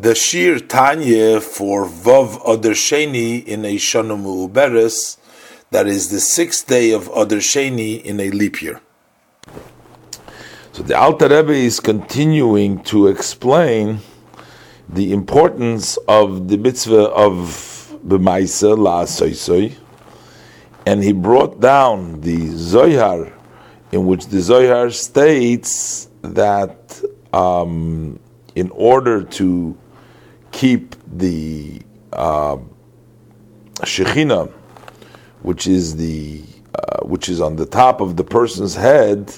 the Shir Tanya for Vav Adar Sheni in a Shana Mu'uberes, that is the sixth day of Adar Sheni in a leap year. So the Alter Rebbe is continuing to explain the importance of the mitzvah of B'maisa La Soisoi, and he brought down the Zohar, in which the Zohar states that um, in order to keep the uh, Shekhinah, which is the uh, which is on the top of the person's head,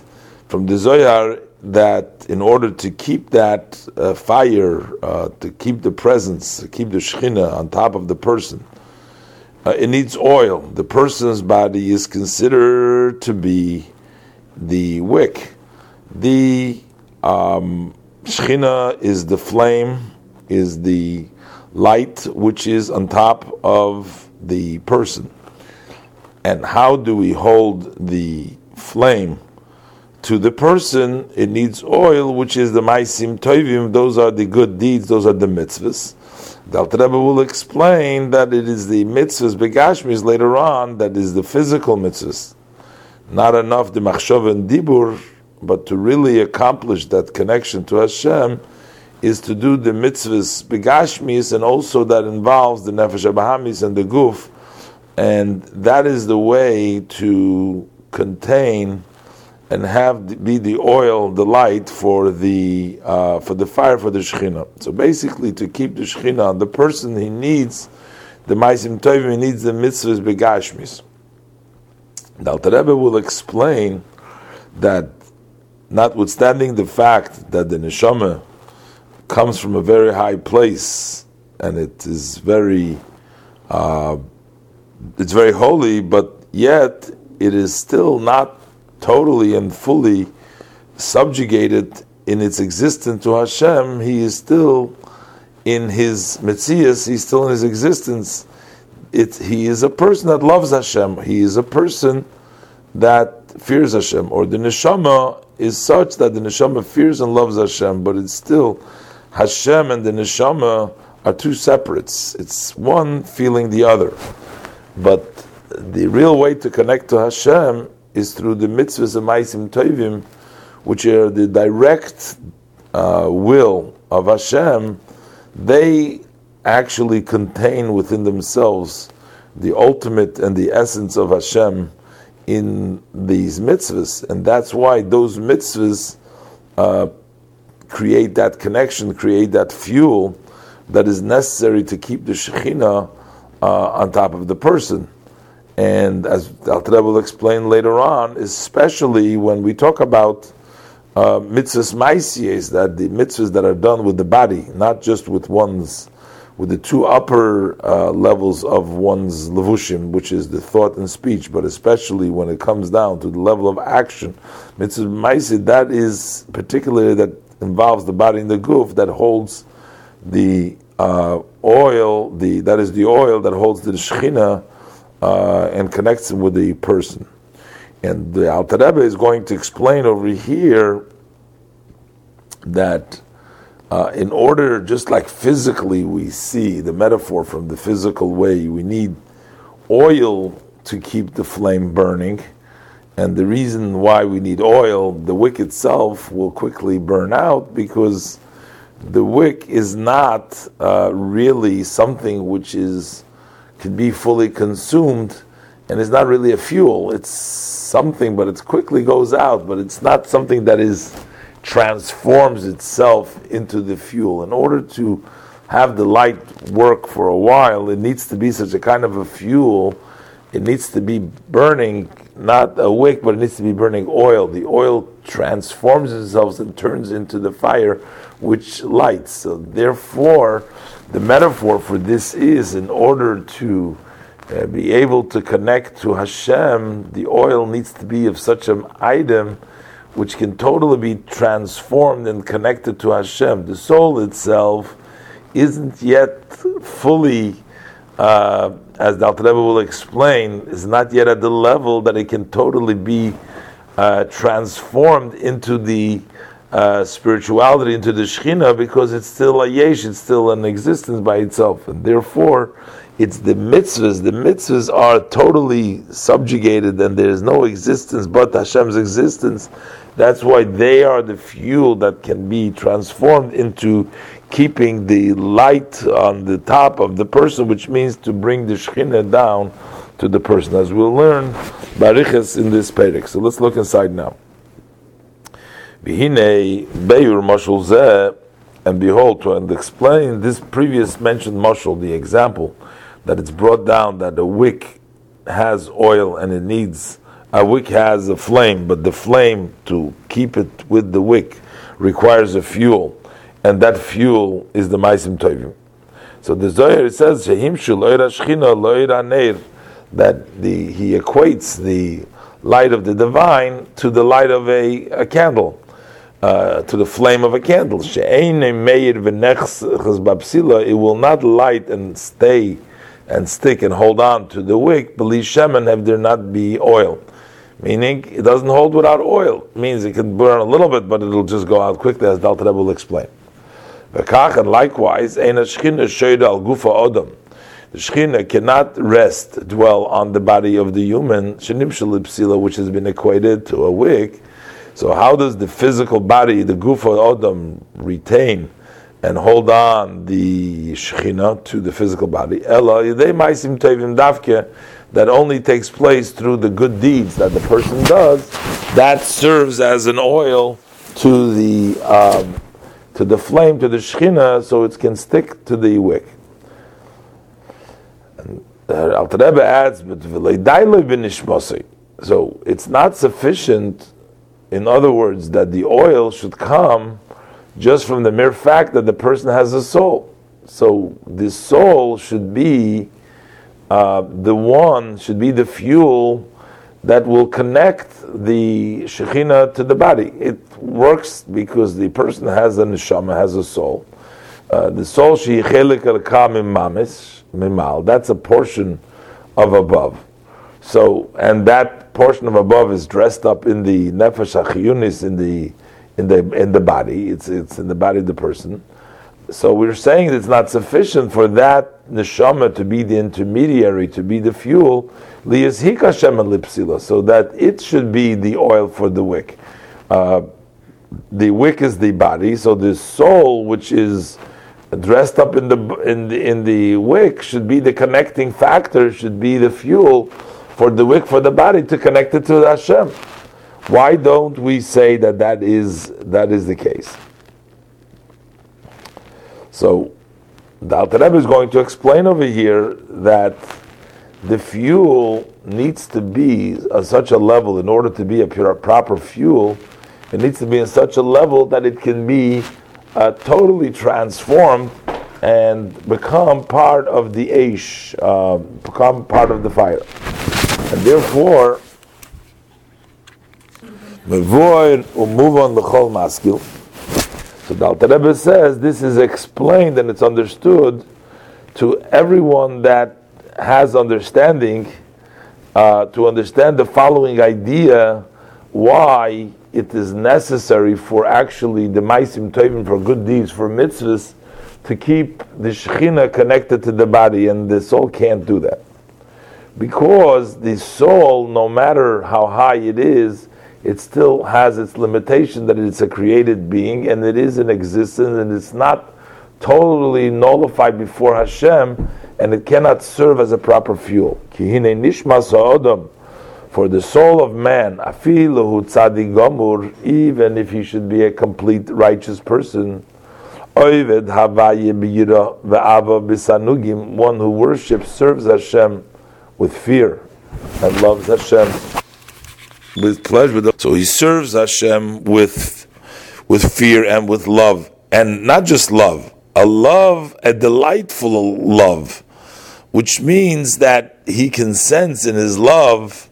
from the Zohar, that in order to keep that uh, fire, uh, to keep the presence, to keep the Shekhinah on top of the person, uh, it needs oil. The person's body is considered to be the wick. The um, Shechina is the flame, is the light which is on top of the person. And how do we hold the flame to the person? It needs oil, which is the maisim tovim. Those are the good deeds. Those are the mitzvahs. The Alter Rebbe will explain that it is the mitzvahs begashmis later on that is the physical mitzvahs. Not enough the machshava and dibur but to really accomplish that connection to Hashem is to do the mitzvahs begashmis, and also that involves the nefesh abahamis and the guf, and that is the way to contain and have be the oil, the light for the uh, for the fire for the shechina. So basically, to keep the shechina the person, he needs the maisim tovim, he needs the mitzvahs begashmis. The Alter Rebbe will explain that notwithstanding the fact that the neshama comes from a very high place and it is very uh, it's very holy, but yet it is still not totally and fully subjugated in its existence to Hashem. He is still in his Metzias, he's still in his existence. It, he is a person that loves Hashem. He is a person that fears Hashem, or the neshama is such that the neshama fears and loves Hashem, but it's still Hashem and the neshama are two separates. It's one feeling the other. But the real way to connect to Hashem is through the mitzvahs of Maisim Tovim, which are the direct uh, will of Hashem. They actually contain within themselves the ultimate and the essence of Hashem in these mitzvahs, and that's why those mitzvahs uh, create that connection, create that fuel that is necessary to keep the Shekhinah uh, on top of the person. And as Alter will explain later on, especially when we talk about uh, mitzvahs maisies, that the mitzvahs that are done with the body, not just with one's with the two upper uh, levels of one's levushim, which is the thought and speech, but especially when it comes down to the level of action, mitzvahs ma'asid, that is particularly that involves the body and the guf that holds the uh, oil, the that is the oil that holds the shechina uh, and connects him with the person. And the Alter Rebbe is going to explain over here that uh, in order, just like physically we see the metaphor from the physical way, we need oil to keep the flame burning. And the reason why we need oil, the wick itself will quickly burn out because the wick is not uh, really something which is can be fully consumed and it's not really a fuel. It's something, but it quickly goes out, but it's not something that is transforms itself into the fuel. In order to have the light work for a while, it needs to be such a kind of a fuel. It needs to be burning, not a wick, but it needs to be burning oil. The oil transforms itself and turns into the fire which lights. So, therefore, the metaphor for this is in order to uh, be able to connect to Hashem, the oil needs to be of such an item which can totally be transformed and connected to Hashem. The soul itself isn't yet fully, uh, as the Alter Rebbe will explain, is not yet at the level that it can totally be uh, transformed into the uh, spirituality into the Shekhinah because it's still a yesh, it's still an existence by itself, and therefore it's the mitzvahs. The mitzvahs are totally subjugated, and there is no existence but Hashem's existence. That's why they are the fuel that can be transformed into keeping the light on the top of the person, which means to bring the Shekhinah down to the person, as we'll learn Bariches in this Perek. So let's look inside now. And behold, to and explain this previous mentioned mashal, the example that it's brought down that a wick has oil and it needs a wick has a flame, but the flame to keep it with the wick requires a fuel, and that fuel is the maisim tovim. So the Zohar says shehim shul neir that the he equates the light of the divine to the light of a, a candle. Uh, to the flame of a candle. It will not light and stay and stick and hold on to the wick, believe shemen if there not be oil. Meaning, it doesn't hold without oil. It means it can burn a little bit, but it'll just go out quickly, as Dal will explain. And likewise, ein shechina al gufa odom. The shechina cannot rest, dwell on the body of the human, shenim which has been equated to a wick. So how does the physical body, the gufa odom, retain and hold on the Shekhinah to the physical body. Ella, they maisim tevim davke, that only takes place through the good deeds that the person does, that serves as an oil to the um, to the flame, to the Shekhinah, so it can stick to the wick. And uh, Alter Rebbe adds, but so it's not sufficient, in other words, that the oil should come just from the mere fact that the person has a soul. So the soul should be uh, the one, should be the fuel that will connect the Shekhinah to the body. It works because the person has a neshama, has a soul. Uh, the soul she chelik mamis mimal. That's a portion of above. So, and that portion of above is dressed up in the nefesh achiyunis, in the in the in the body. It's it's in the body of the person. So we're saying it's not sufficient for that neshama to be the intermediary, to be the fuel, lipsila, so that it should be the oil for the wick. Uh, the wick is the body, so the soul, which is dressed up in the in the in the wick, should be the connecting factor, should be the fuel for the wick for the body to connect it to the Hashem. Why don't we say that that is that is the case? So the Alter Rebbe is going to explain over here that the fuel needs to be at such a level in order to be a pure, proper fuel. It needs to be in such a level that it can be uh, totally transformed and become part of the Aish, uh, become part of the fire. And therefore, Mevoir umuvon l'chol maskil. So the Alter Rebbe says this is explained and it's understood to everyone that has understanding uh, to understand the following idea why it is necessary for actually the maisim tovim for good deeds for mitzvahs to keep the shechina connected to the body and the soul can't do that because the soul no matter how high it is it still has its limitation that it's a created being and it is in existence and it's not totally nullified before Hashem and it cannot serve as a proper fuel. For the soul of man, even if he should be a complete righteous person, one who worships, serves Hashem with fear and loves Hashem with pleasure. So he serves Hashem with with fear and with love, and not just love, a love, a delightful love, which means that he can sense in his love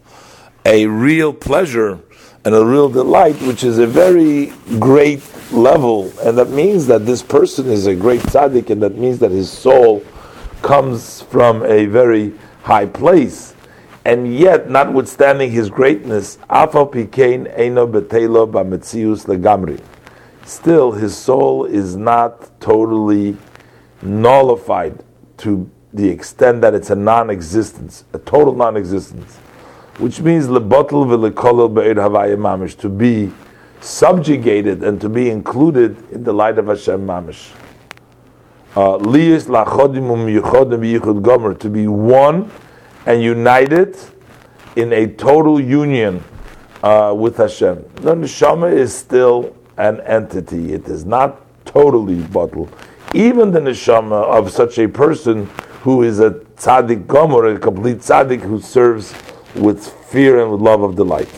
a real pleasure and a real delight, which is a very great level, and that means that this person is a great tzaddik, and that means that his soul comes from a very high place. And yet, notwithstanding his greatness, still his soul is not totally nullified to the extent that it's a non-existence, a total non-existence, which means lebotl v'lekolel be'er havaya mamish, to be subjugated and to be included in the light of Hashem mamish. Uh, Liyis lachodim um gomer, to be one and united in a total union uh, with Hashem. The neshama is still an entity; it is not totally bottled. Even the neshama of such a person who is a tzaddik gomer, a complete tzaddik who serves with fear and with love of the light.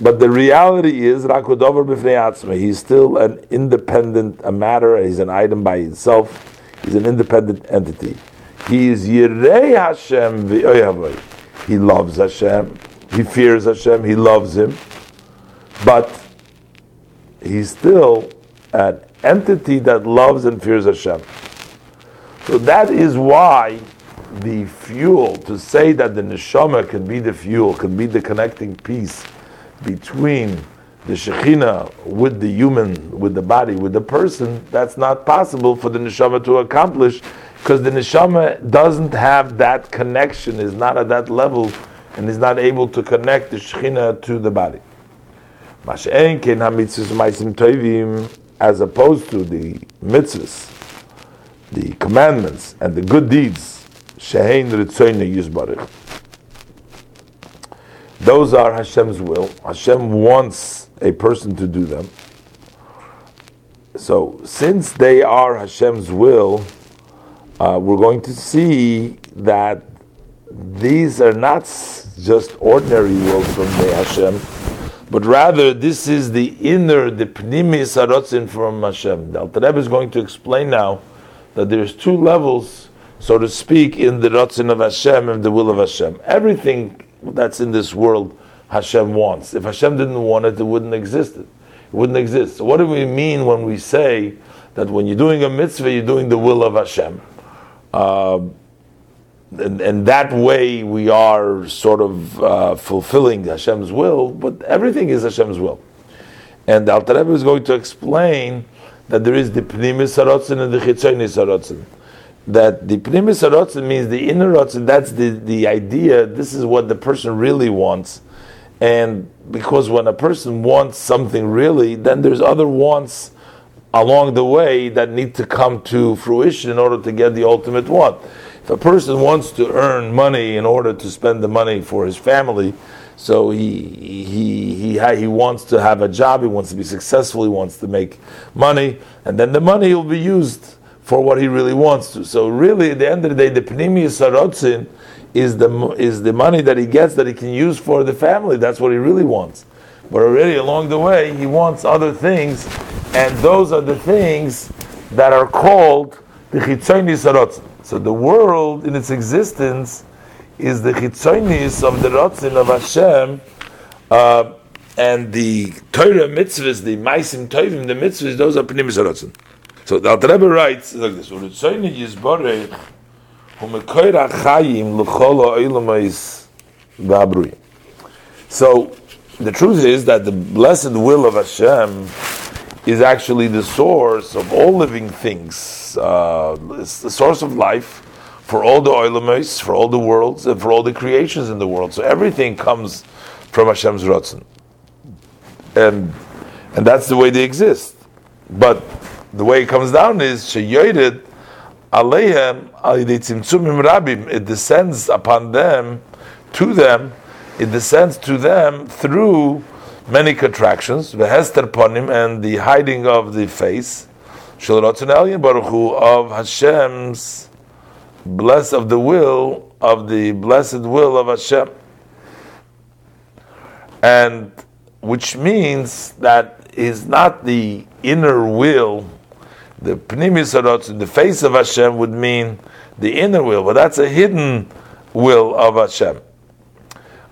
But the reality is, Rakodover b'fnei he's still an independent, a matter, he's an item by himself, he's an independent entity. He is Yirei Hashem. He loves Hashem, he fears Hashem, he loves Him, but he's still an entity that loves and fears Hashem. So that is why the fuel, to say that the neshama can be the fuel, can be the connecting piece between the Shekhinah with the human, with the body, with the person, that's not possible for the neshama to accomplish because the neshama doesn't have that connection, is not at that level, and is not able to connect the Shekhinah to the body. As opposed to the mitzvahs, the commandments, and the good deeds, shehein yizbarich those are Hashem's will. Hashem wants a person to do them. So, since they are Hashem's will, uh, we're going to see that these are not just ordinary wills from the Hashem, but rather this is the inner, the pnimis arotzin from Hashem. The Alter Rebbe is going to explain now that there's two levels, so to speak, in the rotzin of Hashem and the will of Hashem. Everything that's in this world Hashem wants. If Hashem didn't want it, it wouldn't exist. It wouldn't exist. So what do we mean when we say that when you're doing a mitzvah, you're doing the will of Hashem? Uh, and, and, that way we are sort of uh, fulfilling Hashem's will, but everything is Hashem's will. And Alter Rebbe is going to explain that there is the Pnimis Sarotzin and the Chitzonis Sarotzin that the pnimis harotzin means the inner rotzin. That's the, the idea. This is what the person really wants, and because when a person wants something really, then there's other wants along the way that need to come to fruition in order to get the ultimate want. If a person wants to earn money in order to spend the money for his family, so he he he he wants to have a job, he wants to be successful, he wants to make money, and then the money will be used for what he really wants to. So really, at the end of the day, the pnimi sarotzin is the is the money that he gets that he can use for the family. That's what he really wants. But already along the way, he wants other things, and those are the things that are called the chitzoni sarotzin. So the world in its existence is the chitzonis of the rotzin of Hashem. Uh, and the Torah mitzvahs, the maisim tovim, the mitzvahs, those are pnimis sarotzin. So the Alter Rebbe writes like this: "Uritzoyne yizborech humekoyra chayim l'chol ha'olamais v'abrui." So the truth is that the blessed will of Hashem is actually the source of all living things. Uh, it's the source of life for all the oilamos, for all the worlds, and for all the creations in the world. So everything comes from Hashem's Ratzon. And, and that's the way they exist. But the way it comes down is sheyoyed aleihem tzimtzumim rabim. It descends upon them, to them. It descends to them through many contractions, the hester ponim and the hiding of the face, shel rotzen baruch Hu, of Hashem's bless of the will of the blessed will of Hashem, and which means that is not the inner will the pnimis harotz in the face of Hashem would mean the inner will, but that's a hidden will of Hashem.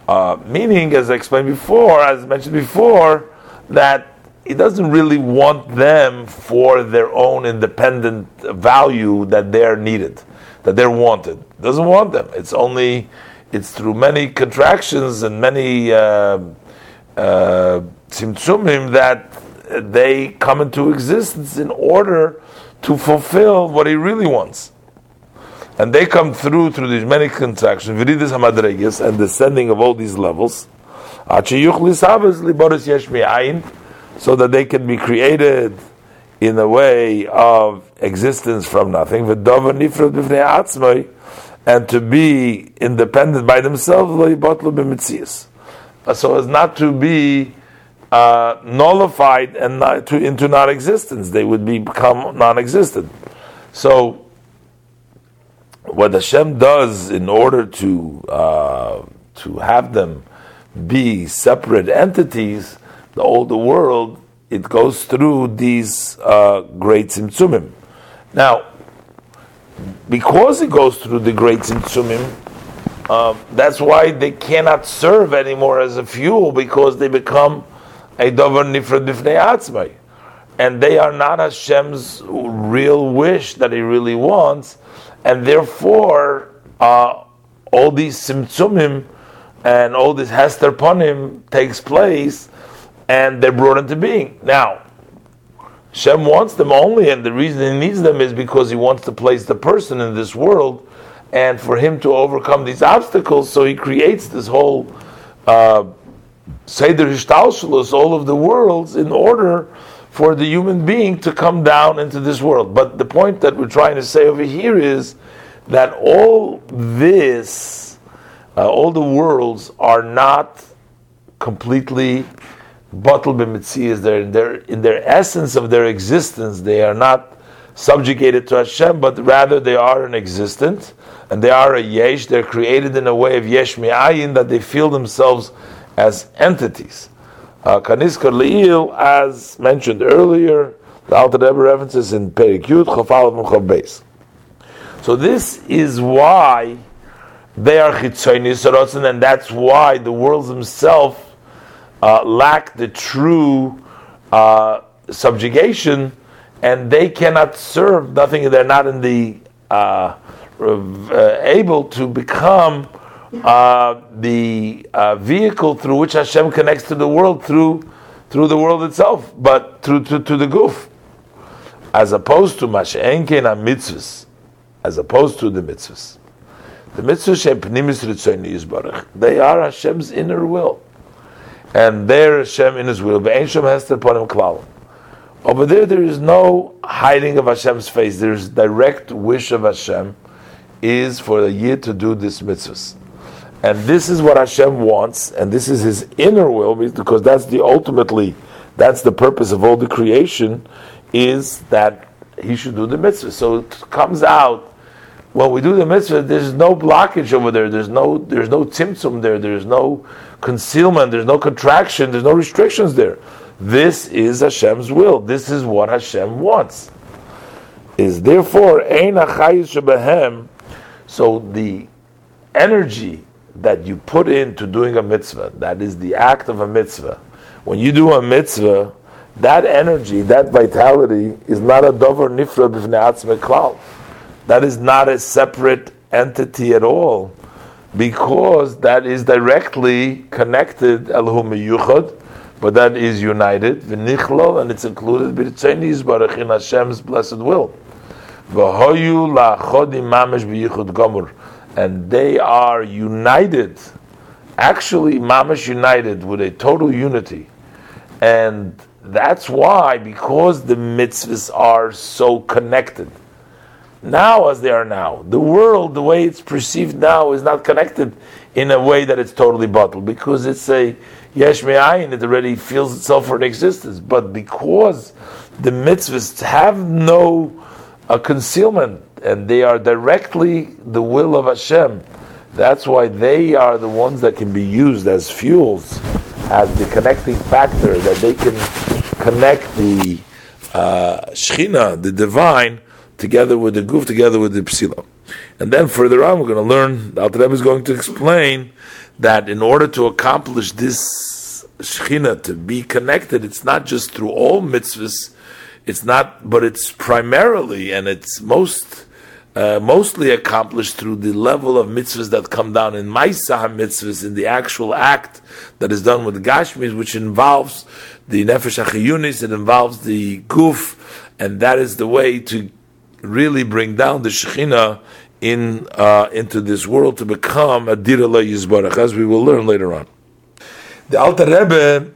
Uh, meaning, as I explained before, as mentioned before, that he doesn't really want them for their own independent value that they're needed, that they're wanted. Doesn't want them. It's only it's through many contractions and many uh, uh, that they come into existence in order to fulfill what he really wants. And they come through through these many contractions, Viridis Hamadregas, and descending of all these levels, so that they can be created in the way of existence from nothing, and to be independent by themselves, so as not to be uh, nullified and not to, into non-existence. They would be, become non-existent. So, what Hashem does in order to uh, to have them be separate entities, the older world, it goes through these uh, great tzimtzumim. Now, because it goes through the great tzimtzumim, uh, that's why they cannot serve anymore as a fuel because they become a davar nifrad b'fnei atzmai. And they are not Hashem's real wish that He really wants, and therefore uh, all these simtsumim and all this hester ponim takes place, and they're brought into being. Now, Hashem wants them only, and the reason He needs them is because He wants to place the person in this world, and for him to overcome these obstacles, so He creates this whole. Uh, Seder Hishtalshalos, all of the worlds, in order for the human being to come down into this world. But the point that we're trying to say over here is that all this, uh, all the worlds are not completely bottled b'mitzias. They're in their essence of their existence. They are not subjugated to Hashem, but rather they are an existent and they are a yesh. They're created in a way of yesh mi'ayin that they feel themselves as entities. Uh, Kaniskar Le'il, as mentioned earlier, the Alter Rebbe references in Perik Yud, Chafal and. So this is why they are chitzoni and that's why the worlds themselves uh, lack the true uh, subjugation, and they cannot serve nothing. They're not in the uh, uh able to become uh, the uh, vehicle through which Hashem connects to the world through through the world itself, but through to, to the guf, as opposed to Masha'enkein mitzvahs, as opposed to the mitzvahs. The mitzvahs They are Hashem's inner will, and there Hashem in His will. To put him klal. Over there, there is no hiding of Hashem's face. There is direct wish of Hashem is for the year to do this mitzvahs. And this is what Hashem wants, and this is His inner will, because that's the ultimately, that's the purpose of all the creation, is that He should do the mitzvah. So it comes out when we do the mitzvah, there's no blockage over there. There's no there's no tzimtzum there. There's no concealment. There's no contraction. There's no restrictions there. This is Hashem's will. This is what Hashem wants. Is therefore ein So the energy that you put into doing a mitzvah, that is the act of a mitzvah. When you do a mitzvah, that energy, that vitality is not a dover nifra b'fnei klal. That is not a separate entity at all, because that is directly connected elhum yuchad, but that is united v'nichlol, and it's included b'ritzenis barach in Hashem's blessed will. V'hoyu la'chodi mamish b'yichud gomur and they are united, actually, mamash united with a total unity. And that's why, because the mitzvahs are so connected, now as they are now, the world, the way it's perceived now, is not connected in a way that it's totally bottled, because it's a yesh me'ayin, it already feels itself for an existence. But because the mitzvahs have no uh, concealment, and they are directly the will of Hashem. That's why they are the ones that can be used as fuels, as the connecting factor, that they can connect the uh, Shechina, the divine, together with the Guf, together with the Psila. And then further on, we're going to learn, the Alter is going to explain that in order to accomplish this Shechina, to be connected, it's not just through all mitzvahs, it's not, but it's primarily and it's most uh, mostly accomplished through the level of mitzvahs that come down in Maisah mitzvahs, in the actual act that is done with Gashmis, which involves the Nefesh HaChiyunis, it involves the Guf, and that is the way to really bring down the Shekhinah in, uh, into this world to become a Dira Yizbarach, as we will learn later on. The Alter Rebbe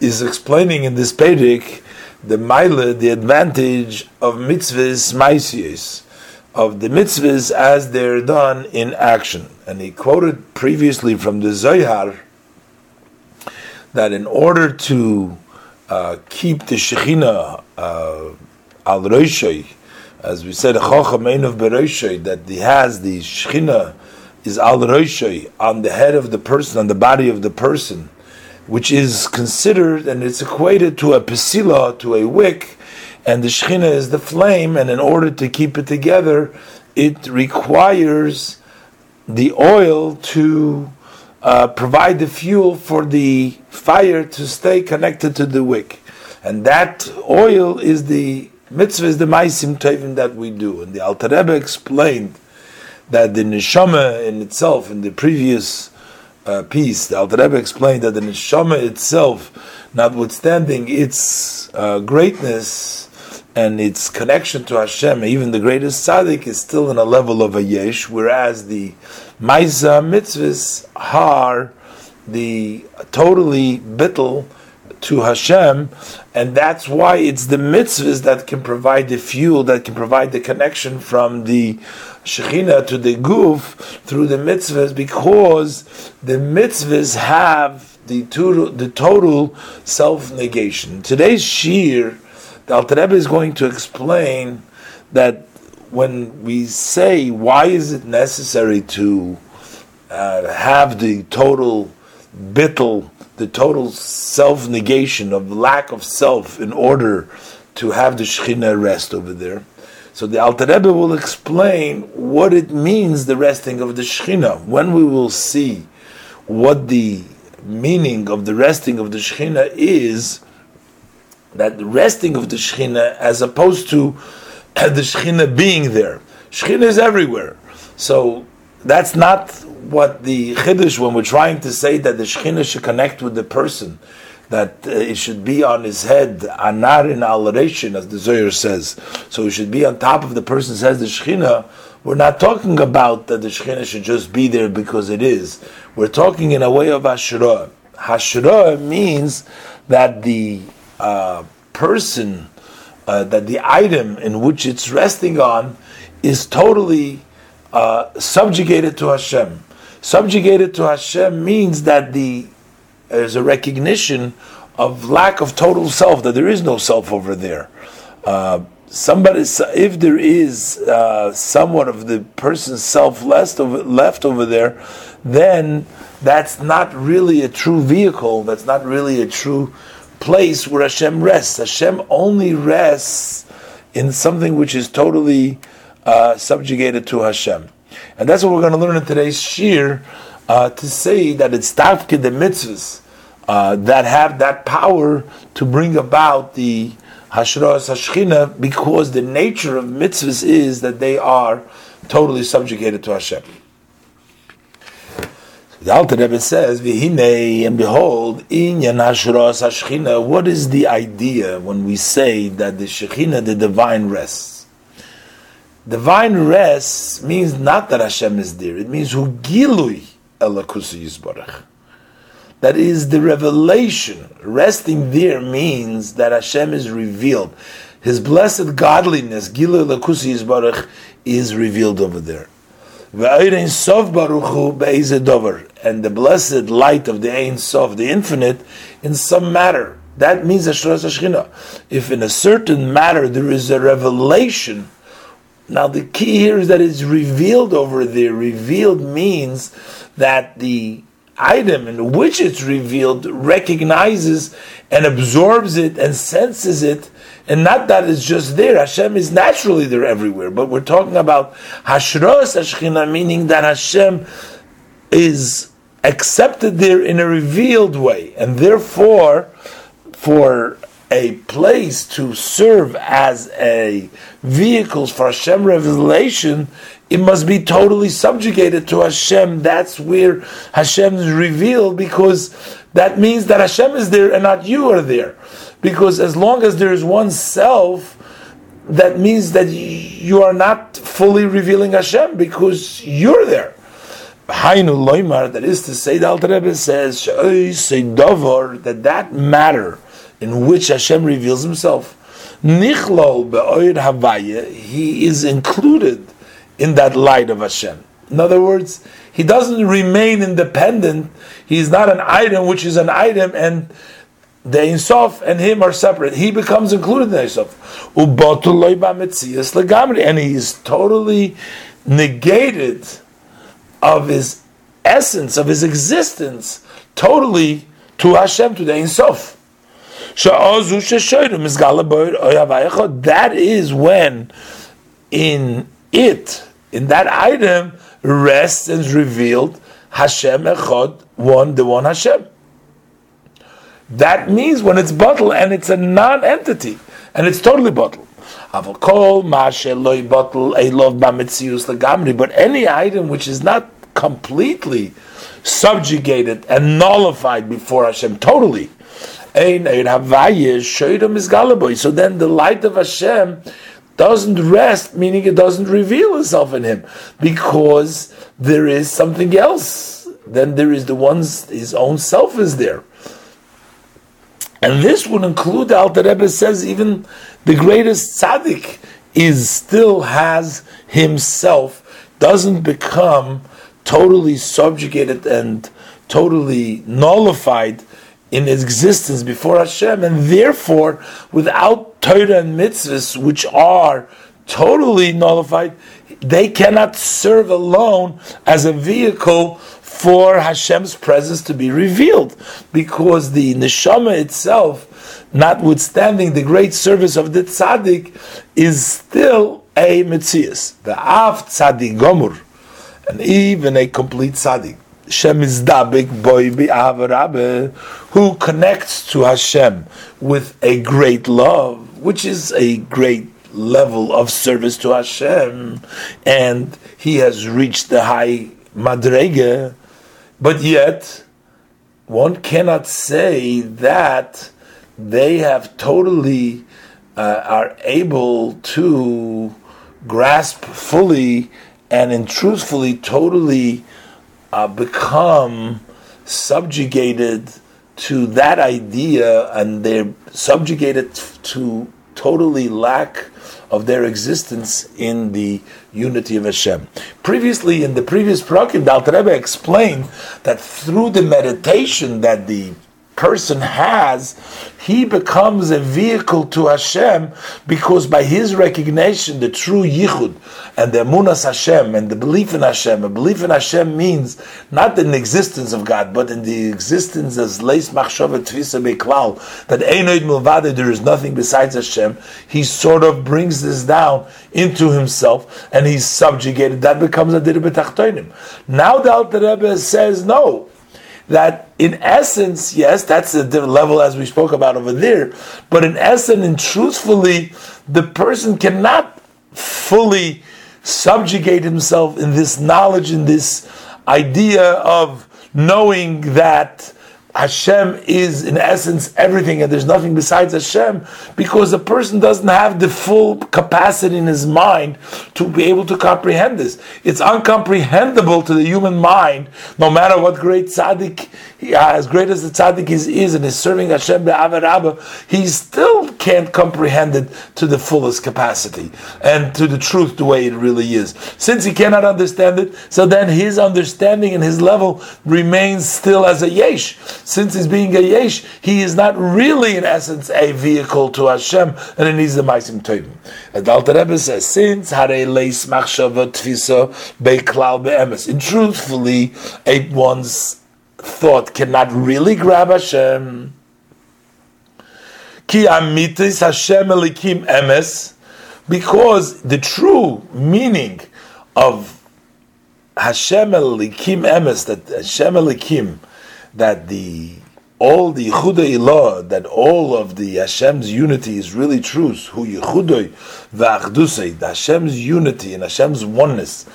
is explaining in this Perek the Maile, the advantage of mitzvahs, maisios of the mitzvahs as they're done in action. And he quoted previously from the Zohar that in order to uh, keep the Shekhinah uh, al Roshai, as we said, Chacham of Beroshai, that he has the Shekhinah is al Roshai on the head of the person, on the body of the person, which is considered and it's equated to a pesila, to a wick, and the Shekhinah is the flame, and in order to keep it together, it requires the oil to uh, provide the fuel for the fire to stay connected to the wick. And that oil is the mitzvah, is the maisim tovim that we do. And the Alter Rebbe explained that the neshama in itself, in the previous uh, piece, the Alter Rebbe explained that the neshama itself, notwithstanding its uh, greatness, and its connection to Hashem, even the greatest tzaddik, is still in a level of a yesh, whereas the Maisa mitzvahs are the totally bittel to Hashem, and that's why it's the mitzvahs that can provide the fuel, that can provide the connection from the Shekhinah to the Guf through the mitzvahs, because the mitzvahs have the total, the total self negation. Today's shir the Alter Rebbe is going to explain that when we say why is it necessary to uh, have the total bittel, the total self negation of lack of self in order to have the Shekhinah rest over there. So the Alter Rebbe will explain what it means, the resting of the Shekhinah. When we will see what the meaning of the resting of the Shekhinah is, that the resting of the Shechina as opposed to the Shechina being there. Shechina is everywhere. So that's not what the Chiddush, when we're trying to say that the Shechina should connect with the person, that uh, it should be on his head, anar in aleration, as the Zohar says. So it should be on top of the person says the Shechina. We're not talking about that the Shechina should just be there because it is. We're talking in a way of Hashra. Hashra means that the uh, person, uh, that the item in which it's resting on is totally uh, subjugated to Hashem. Subjugated to Hashem means that the there's a recognition of lack of total self, that there is no self over there. Uh, somebody, if there is uh, somewhat of the person's self left over, left over there, then that's not really a true vehicle. That's not really a true place where Hashem rests. Hashem only rests in something which is totally uh, subjugated to Hashem. And that's what we're going to learn in today's shir, uh, to say that it's tafke the mitzvahs uh, that have that power to bring about the hashras hashchina, because the nature of mitzvahs is that they are totally subjugated to Hashem. The Alter Rebbe says, "V'hinei and behold, in Hashchina." What is the idea when we say that the Shechina, the divine rests? Divine rest means not that Hashem is there; it means who gilui elakusu yisbarach. That is the revelation. Resting there means that Hashem is revealed. His blessed godliness, gilui elakusu yisbarach, is revealed over there. And the blessed light of the Ein Sof, the infinite, in some matter. That means. If in a certain matter there is a revelation, now the key here is that it's revealed over there. Revealed means that the item in which it's revealed recognizes and absorbs it and senses it and not that it's just there. Hashem is naturally there everywhere. But we're talking about Hashros Hashchina, meaning that Hashem is accepted there in a revealed way. And therefore, for a place to serve as a vehicles for Hashem revelation, it must be totally subjugated to Hashem. That's where Hashem is revealed because that means that Hashem is there and not you are there. Because as long as there is one self, that means that you are not fully revealing Hashem because you're there. That is to say, the Alter Rebbe says, that that matter in which Hashem reveals Himself, Nichlol be'oid havaya, He is included in that light of Hashem. In other words, He doesn't remain independent. He is not an item which is an item and the Ein Sof and him are separate. He becomes included in the Ein Sof. And he is totally negated of his essence, of his existence, totally to Hashem, to the Ein Sof. That is when in it, in that item, rests and revealed Hashem Echad, one, the one Hashem. That means when it's bottle and it's a non-entity and it's totally bottle. Aval Kohl, Mashe Loi Bottle, Eloh, Bamitsius Lagamri, but any item which is not completely subjugated and nullified before Hashem totally, so then the light of Hashem doesn't rest, meaning it doesn't reveal itself in him, because there is something else. Then there is the one's his own self is there. And this would include, the Alter Rebbe says, even the greatest tzaddik is still has himself, doesn't become totally subjugated and totally nullified in existence before Hashem, and therefore, without Torah and mitzvahs, which are totally nullified, they cannot serve alone as a vehicle for Hashem's presence to be revealed, because the neshama itself, notwithstanding the great service of the tzaddik, is still a mitzias. The av tzaddik gomur, and even a complete tzaddik who connects to Hashem with a great love, which is a great level of service to Hashem, and he has reached the high madrege, but yet one cannot say that they have totally uh, are able to grasp fully and in truthfully totally uh, become subjugated to that idea and they're subjugated to totally lack of their existence in the unity of Hashem. Previously, in the previous parakim, the Alter Rebbe explained that through the meditation that the person has, he becomes a vehicle to Hashem because by his recognition, the true yichud and the emunas Hashem and the belief in Hashem, a belief in Hashem means not in the existence of God, but in the existence as leis machshava tvisa beklal, that einoid milvade, there is nothing besides Hashem. He sort of brings this down into himself and he's subjugated. That becomes a diribetachtoinim. Now the Alter Rebbe says, no, that in essence, yes, that's a different level as we spoke about over there, but in essence and truthfully, the person cannot fully subjugate himself in this knowledge, in this idea of knowing that Hashem is in essence everything and there's nothing besides Hashem because a person doesn't have the full capacity in his mind to be able to comprehend this. It's uncomprehendable to the human mind, no matter what great tzaddik, as great as the tzaddik is, is and is serving Hashem be'avarabba, he still can't comprehend it to the fullest capacity and to the truth the way it really is. Since he cannot understand it, so then his understanding and his level remains still as a yesh since he's being a yesh, he is not really in essence a vehicle to Hashem, and it needs the ma'asim tovim. As the Alter Rebbe says, since harei leis machshava tfisa beklal be'emes, and truthfully, a one's thought cannot really grab Hashem. Ki amitis Hashem elikim emes, because the true meaning of Hashem elikim emes, that Hashem elikim that the all the Yichudei law, that all of the Hashem's unity is really true, who Yichudei v'achdusei, the Hashem's unity and Hashem's oneness,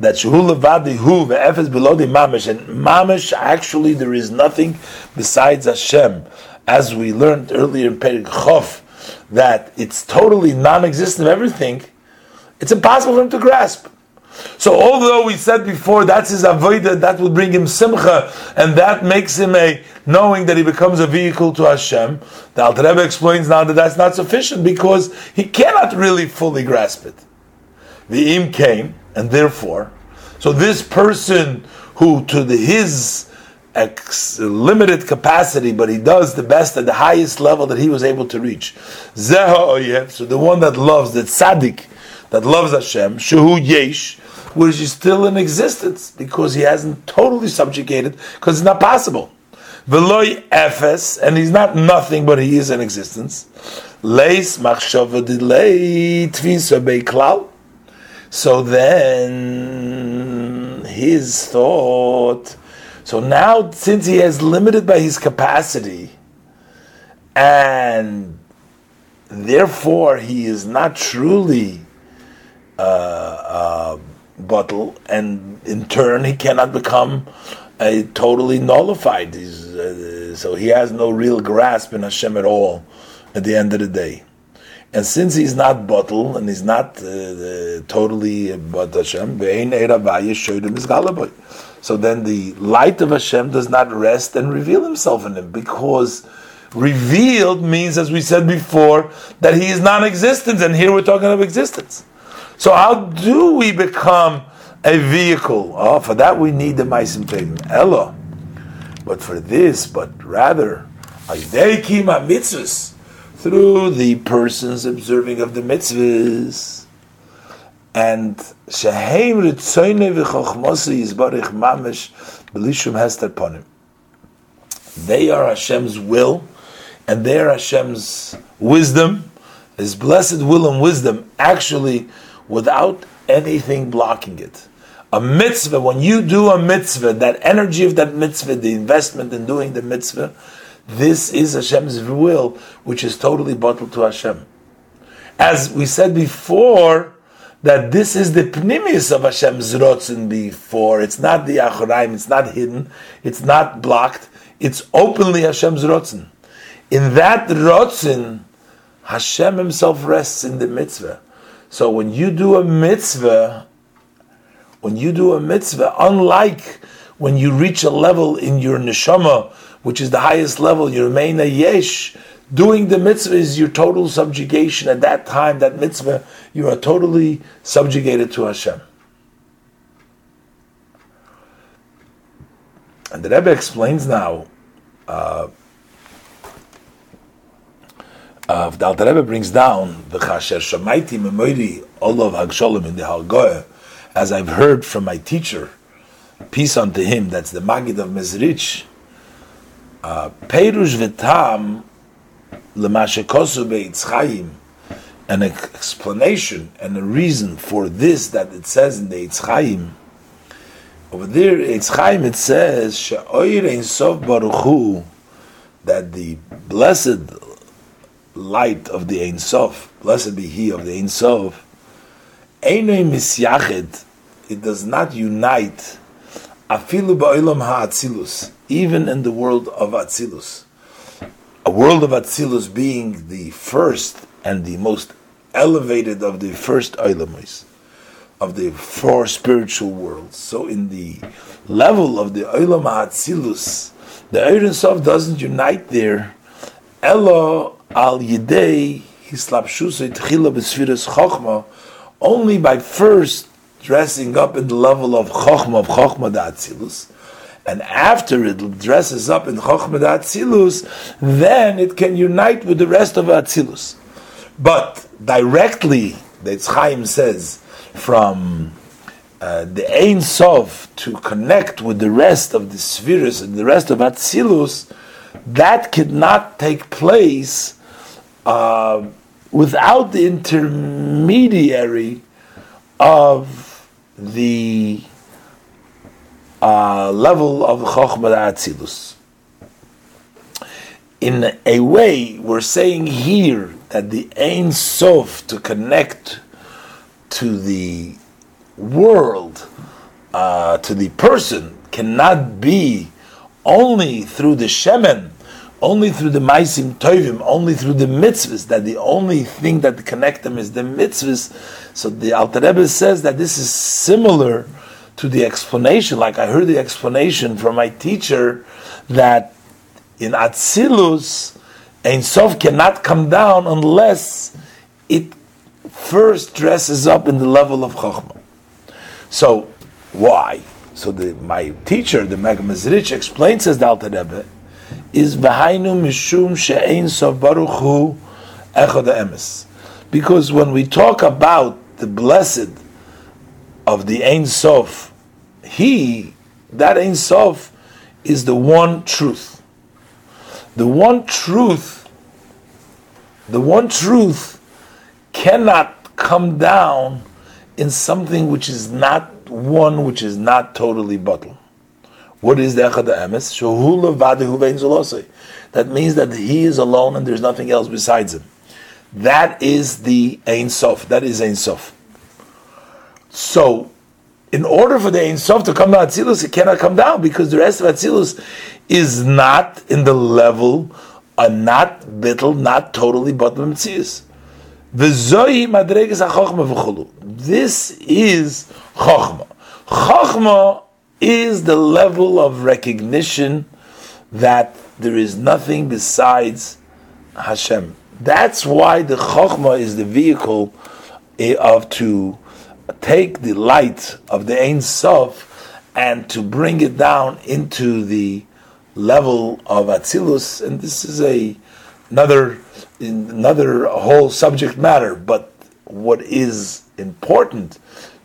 that Shehu levadi hu ve'efes below the mamish, and mamish actually there is nothing besides Hashem, as we learned earlier in Perik Chof, that it's totally non-existent of everything, it's impossible for him to grasp. So although we said before that's his avodah, that will bring him simcha, and that makes him a knowing that he becomes a vehicle to Hashem. The Alter Rebbe explains now that that's not sufficient because he cannot really fully grasp it. The im came, and therefore, so this person who to the, his ex- limited capacity, but he does the best at the highest level that he was able to reach. Zeha Oyev, so the one that loves, the tzaddik, that loves Hashem, Shehu Yesh, which is still in existence because he hasn't totally subjugated, because it's not possible. Veloy Efes, and he's not nothing, but he is in existence. Leis machshava delay tvisa klal. So then his thought. So now, since he is limited by his capacity, and therefore he is not truly uh, uh, batel, and in turn he cannot become a totally nullified. Uh, so he has no real grasp in Hashem at all at the end of the day. And since he's not batel and he's not uh, totally but Hashem, so then the light of Hashem does not rest and reveal himself in him because revealed means, as we said before, that he is non-existence, and here we're talking of existence. So how do we become a vehicle? Oh, for that we need the Maisim Tevim. Ella. But for this, but rather, mitzvahs, through the persons observing of the mitzvahs. And Shehem Ritzoyne v'chochmosi yizbarich mamish b'lishum hester ponim. They are Hashem's will, and they are Hashem's wisdom, His blessed will and wisdom actually without anything blocking it. A mitzvah, when you do a mitzvah, that energy of that mitzvah, the investment in doing the mitzvah, this is Hashem's will, which is totally bottled to Hashem. As we said before, that this is the pnimius of Hashem's rotzin before. It's not the achoraim, it's not hidden, it's not blocked, it's openly Hashem's rotzin. In that rotzin, Hashem himself rests in the mitzvah. So when you do a mitzvah, when you do a mitzvah, unlike when you reach a level in your neshama, which is the highest level, you remain a yesh, doing the mitzvah is your total subjugation. At that time, that mitzvah, you are totally subjugated to Hashem. And the Rebbe explains now uh, uh, the Alter Rebbe brings down the Chasher Shamaiti Memoiri Olav Hagsholim in the Halgoya, as I've heard from my teacher, peace unto him. That's the Magid of Mezrich. Uh, Perush v'tam l'mashekosu be'itzchayim, an explanation and a reason for this that it says in the Eitzchayim. Over there, Eitzchayim, it says sof that the blessed light of the Ein Sof, blessed be He of the Ein Sof, Einoi misyached, it does not unite, afilu ba'olam ha'atzilus, even in the world of Atzilus. A world of Atzilus being the first and the most elevated of the first Oilamos, of the four spiritual worlds. So in the level of the Olam HaAtzilus, the Ein Sof doesn't unite there, Elo al yidei hislapshusay tchila b'sfiras chokhma, only by first dressing up in the level of chokhma, of chokhma da'atzilus, and after it dresses up in chokhma da'atzilus, then it can unite with the rest of atzilus. But directly, the Chaim says, from uh, the Ein Sof to connect with the rest of the spheres and the rest of Atzilus, that could not take place uh, without the intermediary of the uh, level of Chochmah Atzilus. in a way, we're saying here that the Ein Sof to connect to the world, uh, to the person, cannot be only through the Shemen, only through the Maisim Tovim, only through the mitzvahs, that the only thing that connect them is the mitzvahs. So the Alter Rebbe says that this is similar to the explanation, like I heard the explanation from my teacher, that in Atzilus, Ein Sof cannot come down unless it first dresses up in the level of Chokhmah. So, why? So the, my teacher, the Megamazrich, explains as the Alter Rebbe, is V'hainu Mishum She'ein Sof Baruch Hu Echad Emes. Because when we talk about the blessed of the Ein Sof, he, that Ein Sof, is the one truth. The one truth, the one truth cannot come down in something which is not one which is not totally batel. What is the Echad Emes? That means that he is alone and there's nothing else besides him. That is the Ein Sof. That is Ein Sof. So, in order for the Ein Sof to come to Atzilus, it cannot come down because the rest of Atzilus is not in the level, a not bittel, not totally bottom Tzius. This is Chokhmah. Chokhmah is the level of recognition that there is nothing besides Hashem. That's why the Chokhmah is the vehicle eh, of to take the light of the Ein Sof and to bring it down into the level of Atzilus. And this is a another another whole subject matter. But what is important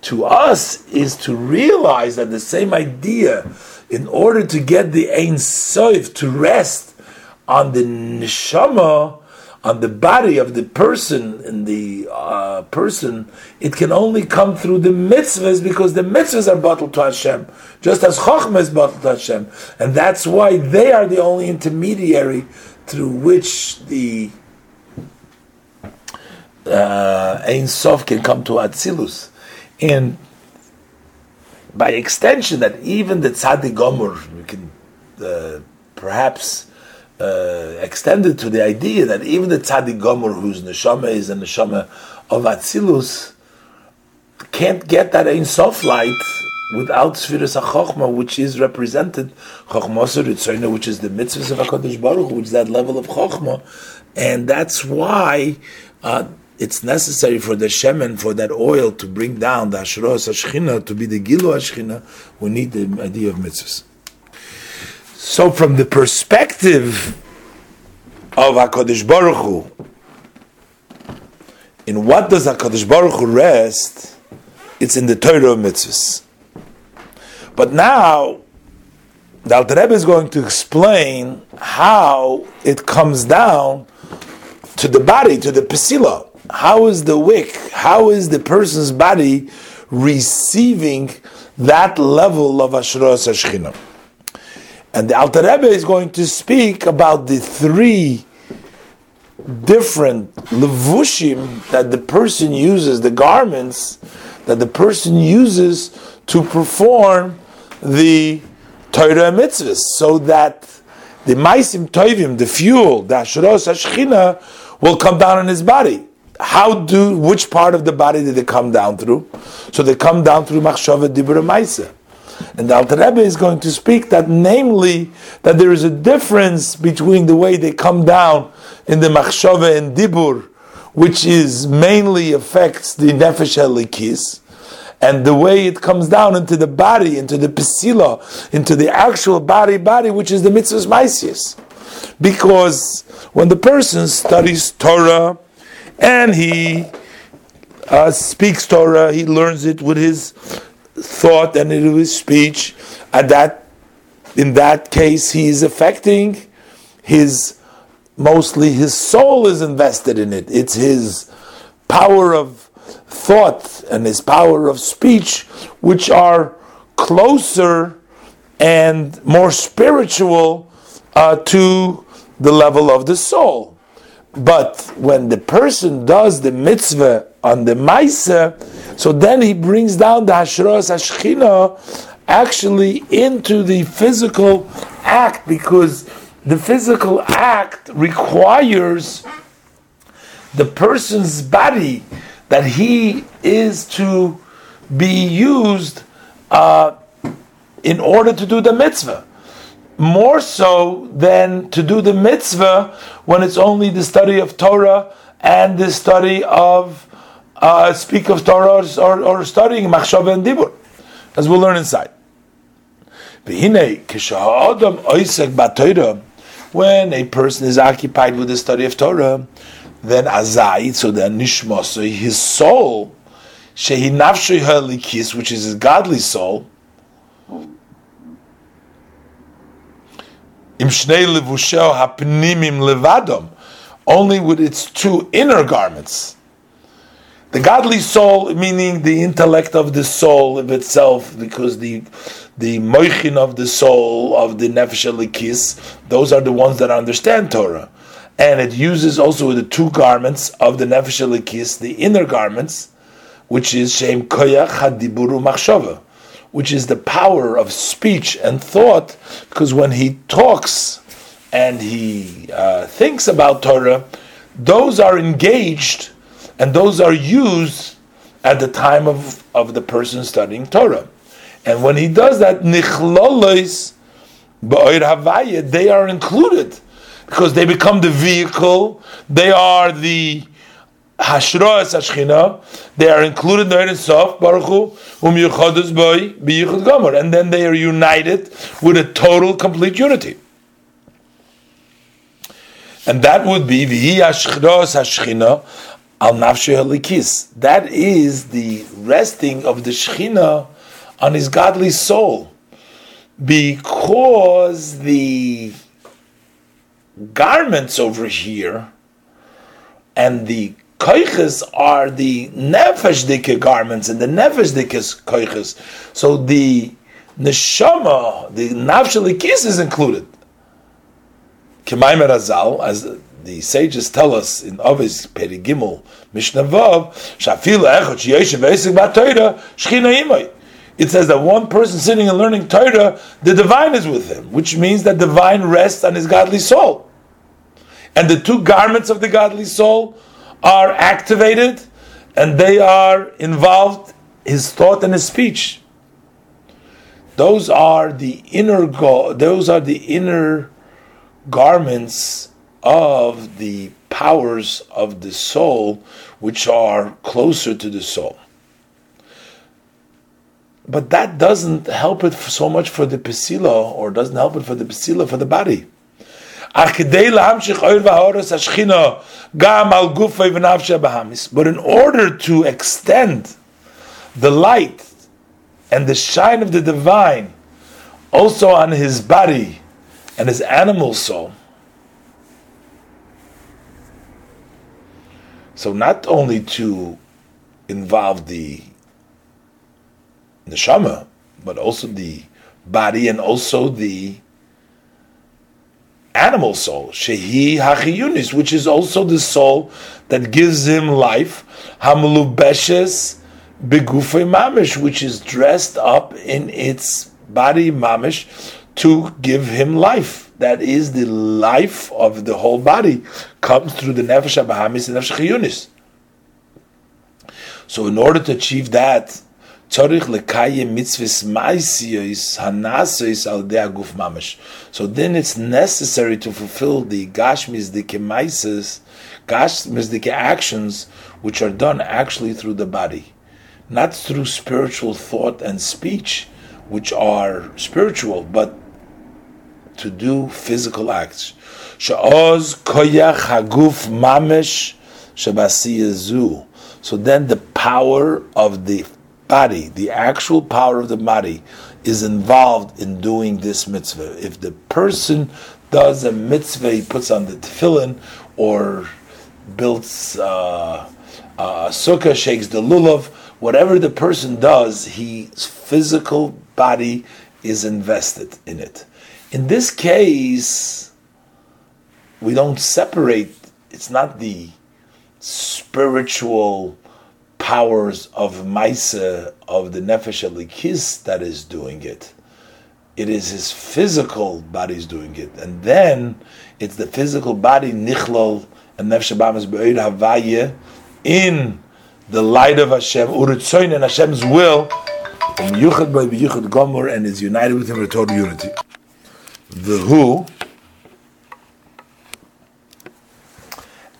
to us is to realize that the same idea, in order to get the Ein Sof to rest on the neshama, on the body of the person in the uh, person, it can only come through the mitzvahs because the mitzvahs are bottled to Hashem, just as Chochmah is bottled to Hashem, and that's why they are the only intermediary through which the uh, Ein Sof can come to Atzilus. And by extension, that even the Tzaddik Gomor, we can uh, perhaps uh, extend it to the idea that even the Tzaddik Gomor, whose neshama is a neshama of Atzilus, can't get that Ein Sof light without Sfiras HaChochma, which is represented, Chochma which is the mitzvahs of HaKadosh Baruch which is that level of Chochma, and that's why uh, it's necessary for the shemen, for that oil to bring down the Ashros Ashchina, to be the Gilu Ashchina, we need the idea of mitzvahs. So from the perspective of HaKadosh Baruch Hu, in what does HaKadosh Baruch Hu rest? It's in the Torah of mitzvahs. But now, the Alter Rebbe is going to explain how it comes down to the body, to the pesila how is the wick, how is the person's body receiving that level of Ashras Ashchina? And the Alter Rebbe is going to speak about the three different levushim that the person uses, the garments that the person uses to perform the Torah mitzvahs, so that the maisim toivim, the fuel, the ashros ashchina, will come down on his body how do which part of the body did they come down through? So they come down through machshava dibur maisa. And the Alter Rebbe is going to speak that, namely, that there is a difference between the way they come down in the machshava and dibur, which is mainly affects the nefesh elikis, and the way it comes down into the body, into the pesila, into the actual body, body, which is the mitzvahs maisius. Because when the person studies Torah, and he uh, speaks Torah, he learns it with his thought and with his speech. At that, in that case, he is affecting his mostly his soul is invested in it. It's his power of thought and his power of speech, which are closer and more spiritual uh, to the level of the soul. But when the person does the mitzvah on the Maisa, so then he brings down the Hashras Hashchina actually into the physical act because the physical act requires the person's body that he is to be used uh, in order to do the mitzvah. More so than to do the mitzvah when it's only the study of Torah and the study of uh, speak of Torah or, or studying Machshava and Dibur, as we'll learn inside. When a person is occupied with the study of Torah, then azai, so then nishma, his soul, shehi halikis, which is his godly soul, shnei levushel hapnimim levadom, only with its two inner garments. The godly soul, meaning the intellect of the soul of itself, because the the moichin of the soul of the nefesh elikis, those are the ones that understand Torah, and it uses also the two garments of the nefesh elikis, the inner garments, which is shem koyach hadiburu machshava, which is the power of speech and thought, because when he talks and he uh, thinks about Torah, those are engaged and those are used at the time of, of the person studying Torah. And when he does that, havaya, they are included because they become the vehicle. They are the hashroas hashchina. They are included in the Eretz Sof Baruch Hu um yichadus boy biyichad gomer, and then they are united with a total, complete unity. And that would be the hashros hashchina al nafshe That is the resting of the Shechina on his godly soul, because the garments over here and the koiches are the nefesh garments and the nefesh koiches. So the neshama, the nafshalikis is included. Kemaim Razal, as the sages tell us in Avis Perigimel Mishnah Vav, Shafila Echot Sheyeshev Esik Batoira Shchina Imay. It says that one person sitting and learning Torah, the divine is with him, which means that divine rests on his godly soul. And the two garments of the godly soul are activated and they are involved, his thought and his speech. Those are the inner go- those are the inner garments of the powers of the soul which are closer to the soul. But that doesn't help it so much for the pesila, or doesn't help it for the pesila for the body. But in order to extend the light and the shine of the divine also on his body and his animal soul, So not only to involve the neshama, but also the body and also the animal soul, shehi hachiyunis, which is also the soul that gives him life, hamlubeshes begufay mamish, which is dressed up in its body mamish to give him life. That is the life of the whole body comes through the nefesh abahamis and nefesh chiyunis. So, in order to achieve that, tzorich lekayim mitzvahs ma'isiyos al mamash. So then it's necessary to fulfill the gashmis dike maises, gashmis dike actions, which are done actually through the body, not through spiritual thought and speech, which are spiritual, but to do physical acts. Sha'oz koyach haguf mamesh shabasiyazu. So then the power of the body, the actual power of the body, is involved in doing this mitzvah. If the person does a mitzvah, he puts on the tefillin or builds uh, a sukkah, shakes the lulav, whatever the person does, his physical body is invested in it. In this case, we don't separate. It's not the spiritual powers of Maisa of the Nefesh Alikis that is doing it. It is his physical body's doing it, and then it's the physical body Nichlol and Nefesh Abamas Be'er Havaya in the light of Hashem, Uritzoin and Hashem's will, Yuchad by Yuchad Gomor, and is united with him in total unity. The who,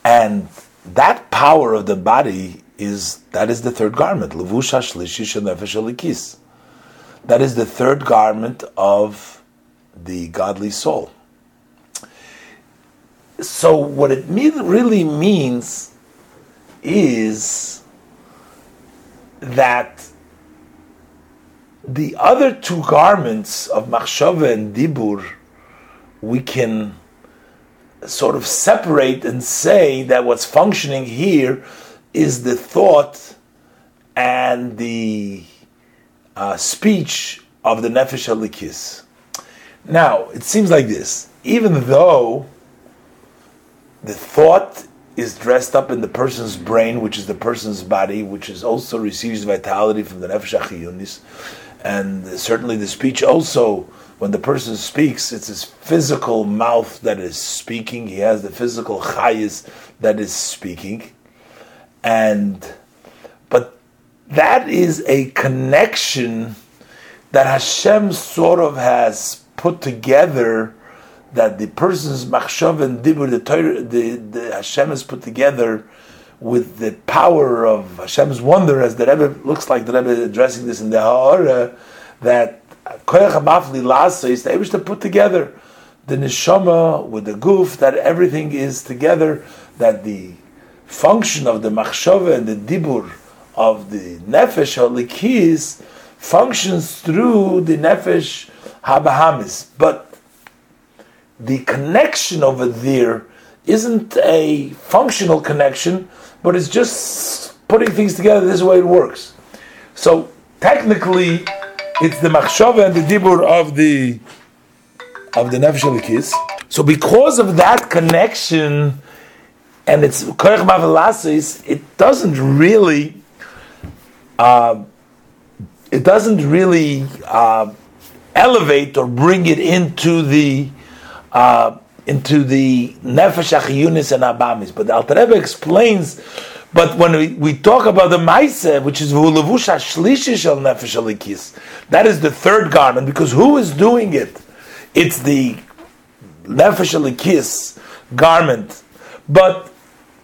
and that power of the body is that is the third garment, Alikis. That is the third garment of the godly soul. So, what it really means is that the other two garments of machshava and dibur, we can sort of separate and say that what's functioning here is the thought and the uh, speech of the nefesh alikis. Now, it seems like this: even though the thought is dressed up in the person's brain, which is the person's body, which is also receives vitality from the nefesh achiyunis, and certainly the speech also. When the person speaks, it's his physical mouth that is speaking. He has the physical chayis that is speaking, and but that is a connection that Hashem sort of has put together that the person's machshav and dibur, the, Torah, the, the Hashem has put together with the power of Hashem's wonder, as the Rebbe looks like the Rebbe addressing this in the Ha'ara, that Koyach HaMafli Lasa is able to put together the neshama with the guf, that everything is together, that the function of the machshava and the dibur of the nefesh halikis functions through the nefesh habahamis. But the connection over there isn't a functional connection, but it's just putting things together. This is way it works. So technically, it's the machshava and the dibur of the of the nefesh alikis. So because of that connection, and it's koyach mavelasis, it doesn't really, uh, it doesn't really uh, elevate or bring it into the uh, into the nefesh achiyunis and abamis. But the Alter Rebbe explains. But when we, we talk about the Maise, which is Vulavusha Shlishi al Nefesh Alikis, that is the third garment, because who is doing it? It's the Nefesh Alikis garment. But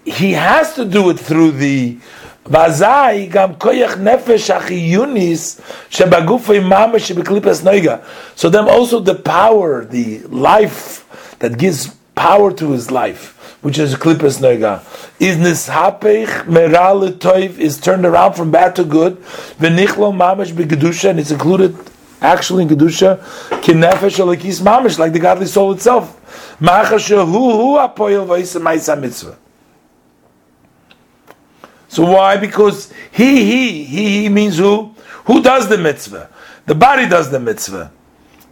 he has to do it through the Vazai gam koyach nefesh achiyunis shebagufei mamash shebeklipas noiga. So then also the power, the life that gives power to his life, which is klipas noiga, is nishapech meral toiv is turned around from bad to good. V'nichlo mamash begedusha and it's included actually in kedusha kinefesh alekis mamash like the godly soul itself. Machashahu hu apoyel v'isa mitzvah. So why? Because he, he, he, he means who? Who does the mitzvah? The body does the mitzvah.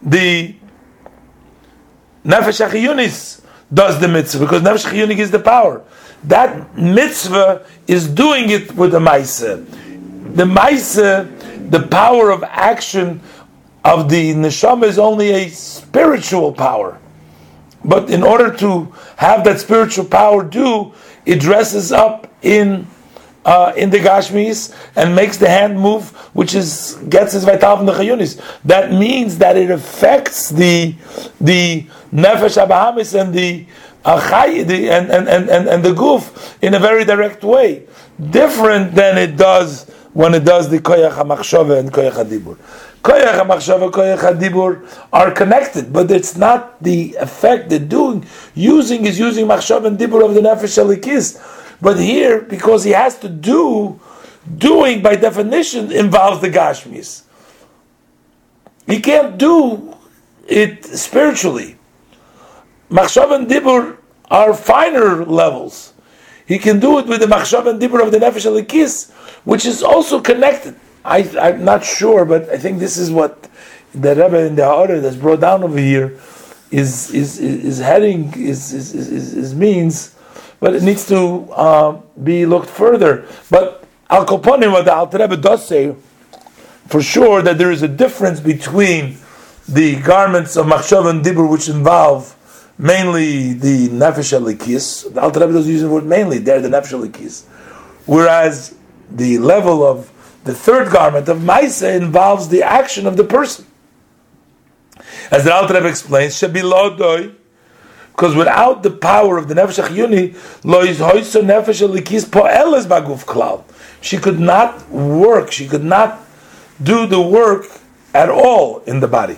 The nefesh achiyunis does the mitzvah because nefesh achiyunik is the power. That mitzvah is doing it with the ma'aseh. The ma'aseh, the power of action of the neshama is only a spiritual power. But in order to have that spiritual power do, it dresses up in uh, in the Gashmis and makes the hand move, which is gets his vital from the Chayunis. That means that it affects the the Nefesh Abahamis and the the, and, and, and, and, and the Guf in a very direct way. Different than it does when it does the Koyach HaMachshava and Koyach HaDibur. Koyach HaMachshava, Koyach HaDibur are connected, but it's not the effect they're doing. Using is using Machshava and Dibur of the Nefesh Alikis but here, because he has to do, doing by definition involves the Gashmis. He can't do it spiritually. Machshav and Dibur are finer levels. He can do it with the Machshav and Dibur of the Nefesh Alikis, which is also connected. I, am not sure, but I think this is what the Rebbe in the Ha'ara that's brought down over here is is is heading is is, is, is means, but it needs to uh, be looked further. But Al Koponim, what the Alter Rebbe does say, for sure that there is a difference between the garments of Machshav and Dibur, which involve mainly the Nefesh Alikis. The Alter Rebbe doesn't use the word mainly, they're the Nefesh Alikis. Whereas the level of the third garment of Maisa involves the action of the person. As the Alter Rebbe explains, Shabilodoi, because without the power of the Nefesh Achiyuni, lo hoyso Nefesh Alikis po'eles baguf klal. She could not work, she could not do the work at all in the body.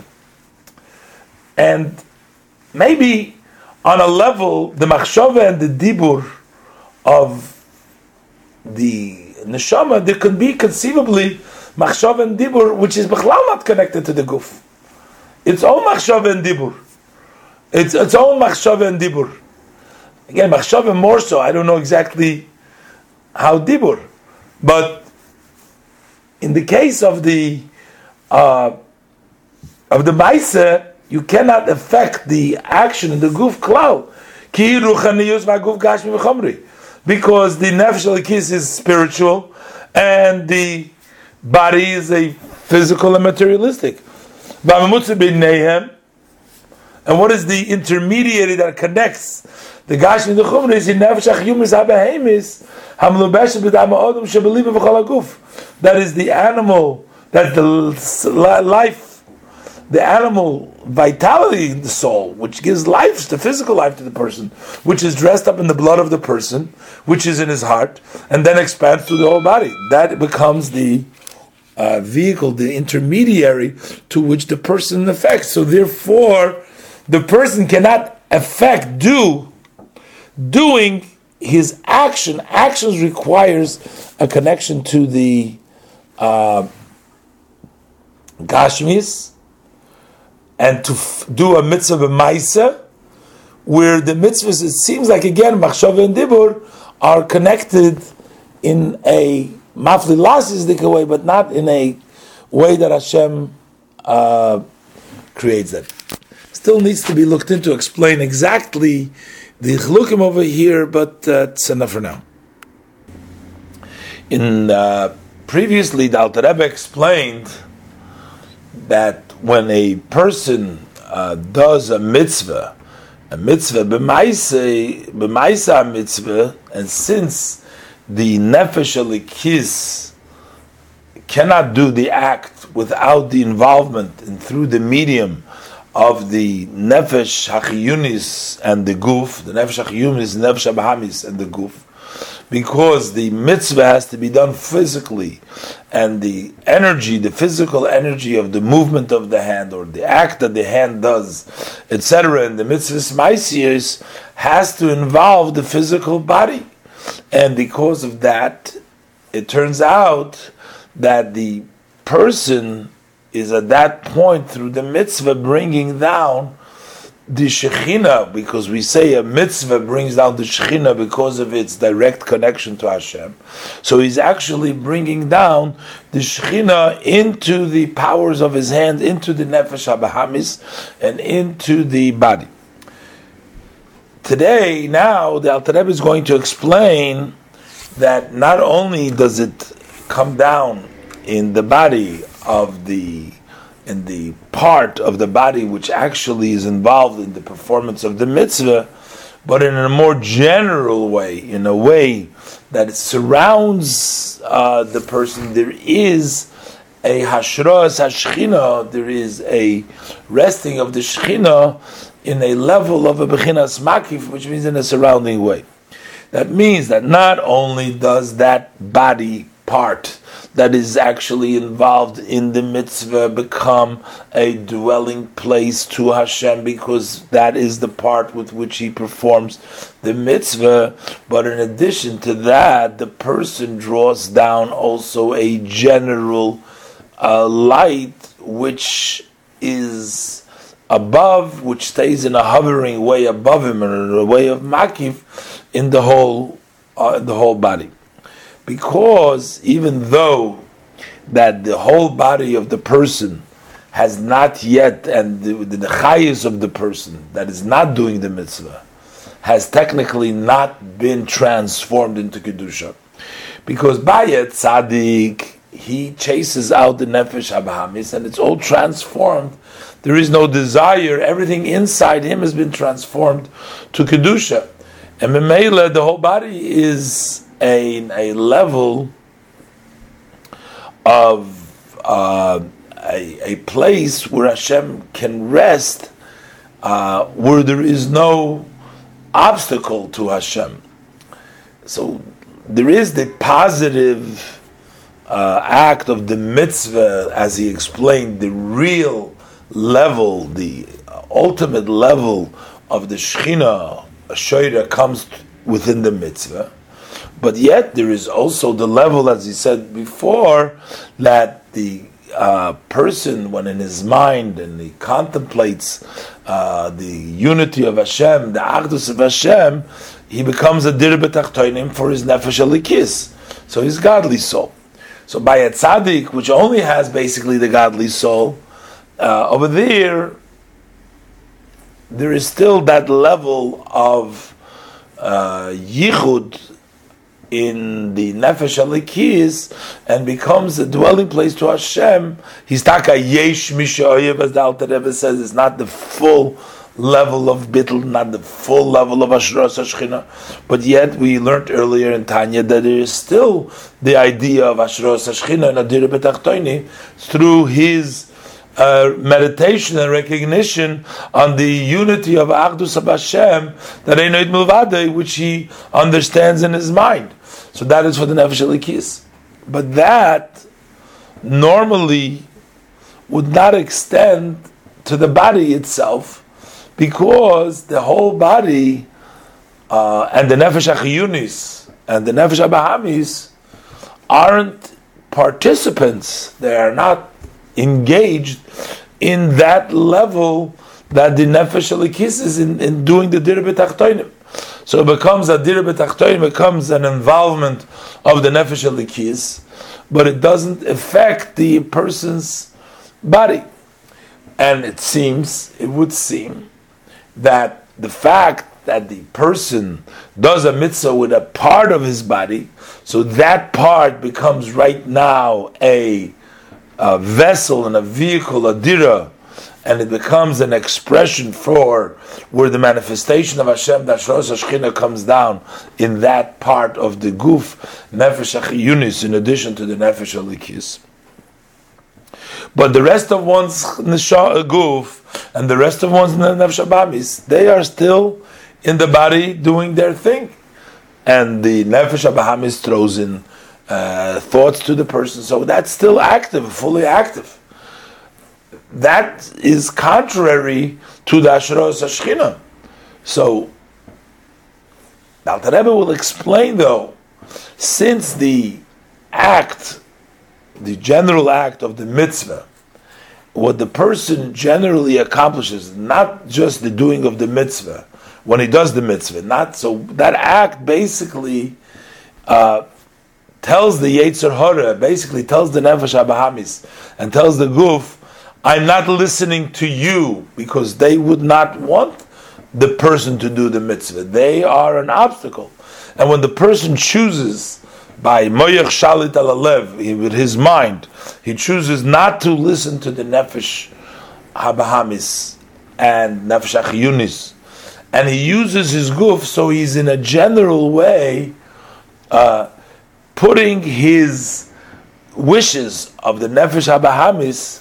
And maybe on a level, the machshava and the dibur of the neshama, there could be conceivably machshava and dibur, which is b'chlal not connected to the guf. Its all machshava and dibur. It's its own machshava and dibur. Again, machshava more so. I don't know exactly how dibur, but in the case of the uh, of the ma'isa, you cannot affect the action in the guf klal. Ki ruchaniyus ma'guf gashmi v'chomri. Because the nefesh kiss is spiritual, and the body is a physical and materialistic. And what is the intermediary that connects the gash and the chumra is in nefesh achiyumis abahemis hamlubesh. That is the animal, that the life, the animal vitality in the soul, which gives life, the physical life to the person, which is dressed up in the blood of the person, which is in his heart, and then expands through the whole body. That becomes the uh, vehicle, the intermediary to which the person affects. So therefore, the person cannot affect, do, doing his action. Actions requires a connection to the uh, Gashmis and to f- do a mitzvah b'maisa, where the mitzvahs, it seems like again, machshava and dibur are connected in a mafli lasisdik way, but not in a way that Hashem uh, creates them. Still needs to be looked into, explain exactly the chlukim over here, but uh, enough for now. In uh, previously, the Alter Rebbe explained that when a person uh, does a mitzvah, a mitzvah b'maisa mitzvah, and since the nefesh alikis cannot do the act without the involvement and through the medium of the nefesh hachiyunis and the guf, the nefesh hachiyunis, nefesh abahamis and the guf, because the mitzvah has to be done physically, and the energy, the physical energy of the movement of the hand or the act that the hand does, etc., and the mitzvah maisirs has to involve the physical body, and because of that, it turns out that the person is at that point through the mitzvah bringing down the Shekhinah, because we say a mitzvah brings down the Shekhinah because of its direct connection to Hashem. So he's actually bringing down the Shekhinah into the powers of his hand, into the Nefesh HaBahamis, and into the body. Today, now, the Alter Rebbe is going to explain that not only does it come down in the body of the in the part of the body which actually is involved in the performance of the mitzvah, but in a more general way, in a way that surrounds uh, the person, there is a hashras hashchina, there is a resting of the shchina in a level of a bechinas makif, which means in a surrounding way. That means that not only does that body part that is actually involved in the mitzvah become a dwelling place to Hashem because that is the part with which he performs the mitzvah. But in addition to that, the person draws down also a general uh, light which is above, which stays in a hovering way above him, in a way of makif in the whole, uh, the whole body because even though that the whole body of the person has not yet, and the, the, of the person that is not doing the mitzvah has technically not been transformed into kedusha, because Bayat Tzaddik he chases out the nefesh abahamis, and it's all transformed. There is no desire. Everything inside him has been transformed to kedusha, and memela the whole body is a, a level of uh, a, a place where Hashem can rest, uh, where there is no obstacle to Hashem. So there is the positive uh, act of the mitzvah, as he explained, the real level, the ultimate level of the Shechina, Shoira comes within the mitzvah. But yet there is also the level, as he said before, that the uh, person, when in his mind and he contemplates uh, the unity of Hashem, the Achdus of Hashem, he becomes a dir betachtoinim for his nefesh alikis, so his godly soul. So by a tzaddik, which only has basically the godly soul, uh, over there, there is still that level of uh, yichud in the nefesh alikis and becomes a dwelling place to Hashem. He's taka yesh mishayev, as the Alter Rebbe says, it's not the full level of bittul, not the full level of ashras hashchina, but yet we learned earlier in Tanya that there is still the idea of ashras hashchina and adir betachtoini through his uh, meditation and recognition on the unity of Achdus of Hashem that Einoid Milvade, which he understands in his mind. So that is for the Nefesh Elikis. But that normally would not extend to the body itself because the whole body uh, and the Nefesh Achiyunis and the Nefesh Abahamis aren't participants. They are not engaged in that level that the Nefesh Elikis is in, in doing the Dirbet Achtoinim. So it becomes a dir betachtoin, becomes an involvement of the nefesh alikis, but it doesn't affect the person's body. And it seems, it would seem, that the fact that the person does a mitzvah with a part of his body, so that part becomes right now a, a vessel and a vehicle, a dira, and it becomes an expression for where the manifestation of Hashem, that Shros Hashchina comes down in that part of the guf, Nefesh Achiyunis, in addition to the Nefesh Alikis. But the rest of one's Nesha guf and the rest of one's Nefesh Abamis, they are still in the body doing their thing. And the Nefesh Abahamis throws in uh, thoughts to the person, so that's still active, fully active that is contrary to the Ashros Hashchina. So, Alter Rebbe will explain though, since the act, the general act of the mitzvah, what the person generally accomplishes, not just the doing of the mitzvah, when he does the mitzvah, not so that act basically uh, tells the Yetzer Hora, basically tells the Nefesh Abahamis, and tells the Guf, I'm not listening to you because they would not want the person to do the mitzvah. They are an obstacle. And when the person chooses by moyach shalit alalev with his mind, he chooses not to listen to the nefesh habahamis and nefesh achiyunis, and he uses his guf, so he's in a general way uh, putting his wishes of the nefesh habahamis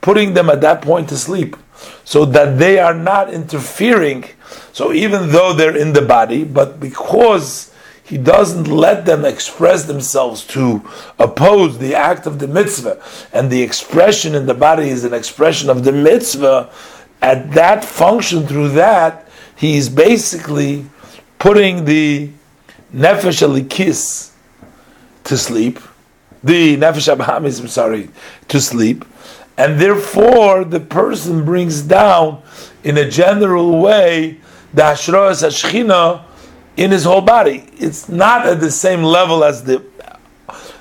putting them at that point to sleep so that they are not interfering. So even though they're in the body, but because he doesn't let them express themselves to oppose the act of the mitzvah, and the expression in the body is an expression of the mitzvah, at that function through that, he is basically putting the nefesh alikis to sleep, the nefesh abahamis, I'm sorry, to sleep, and therefore the person brings down in a general way the Hashras Hashchina in his whole body. It's not at the same level as the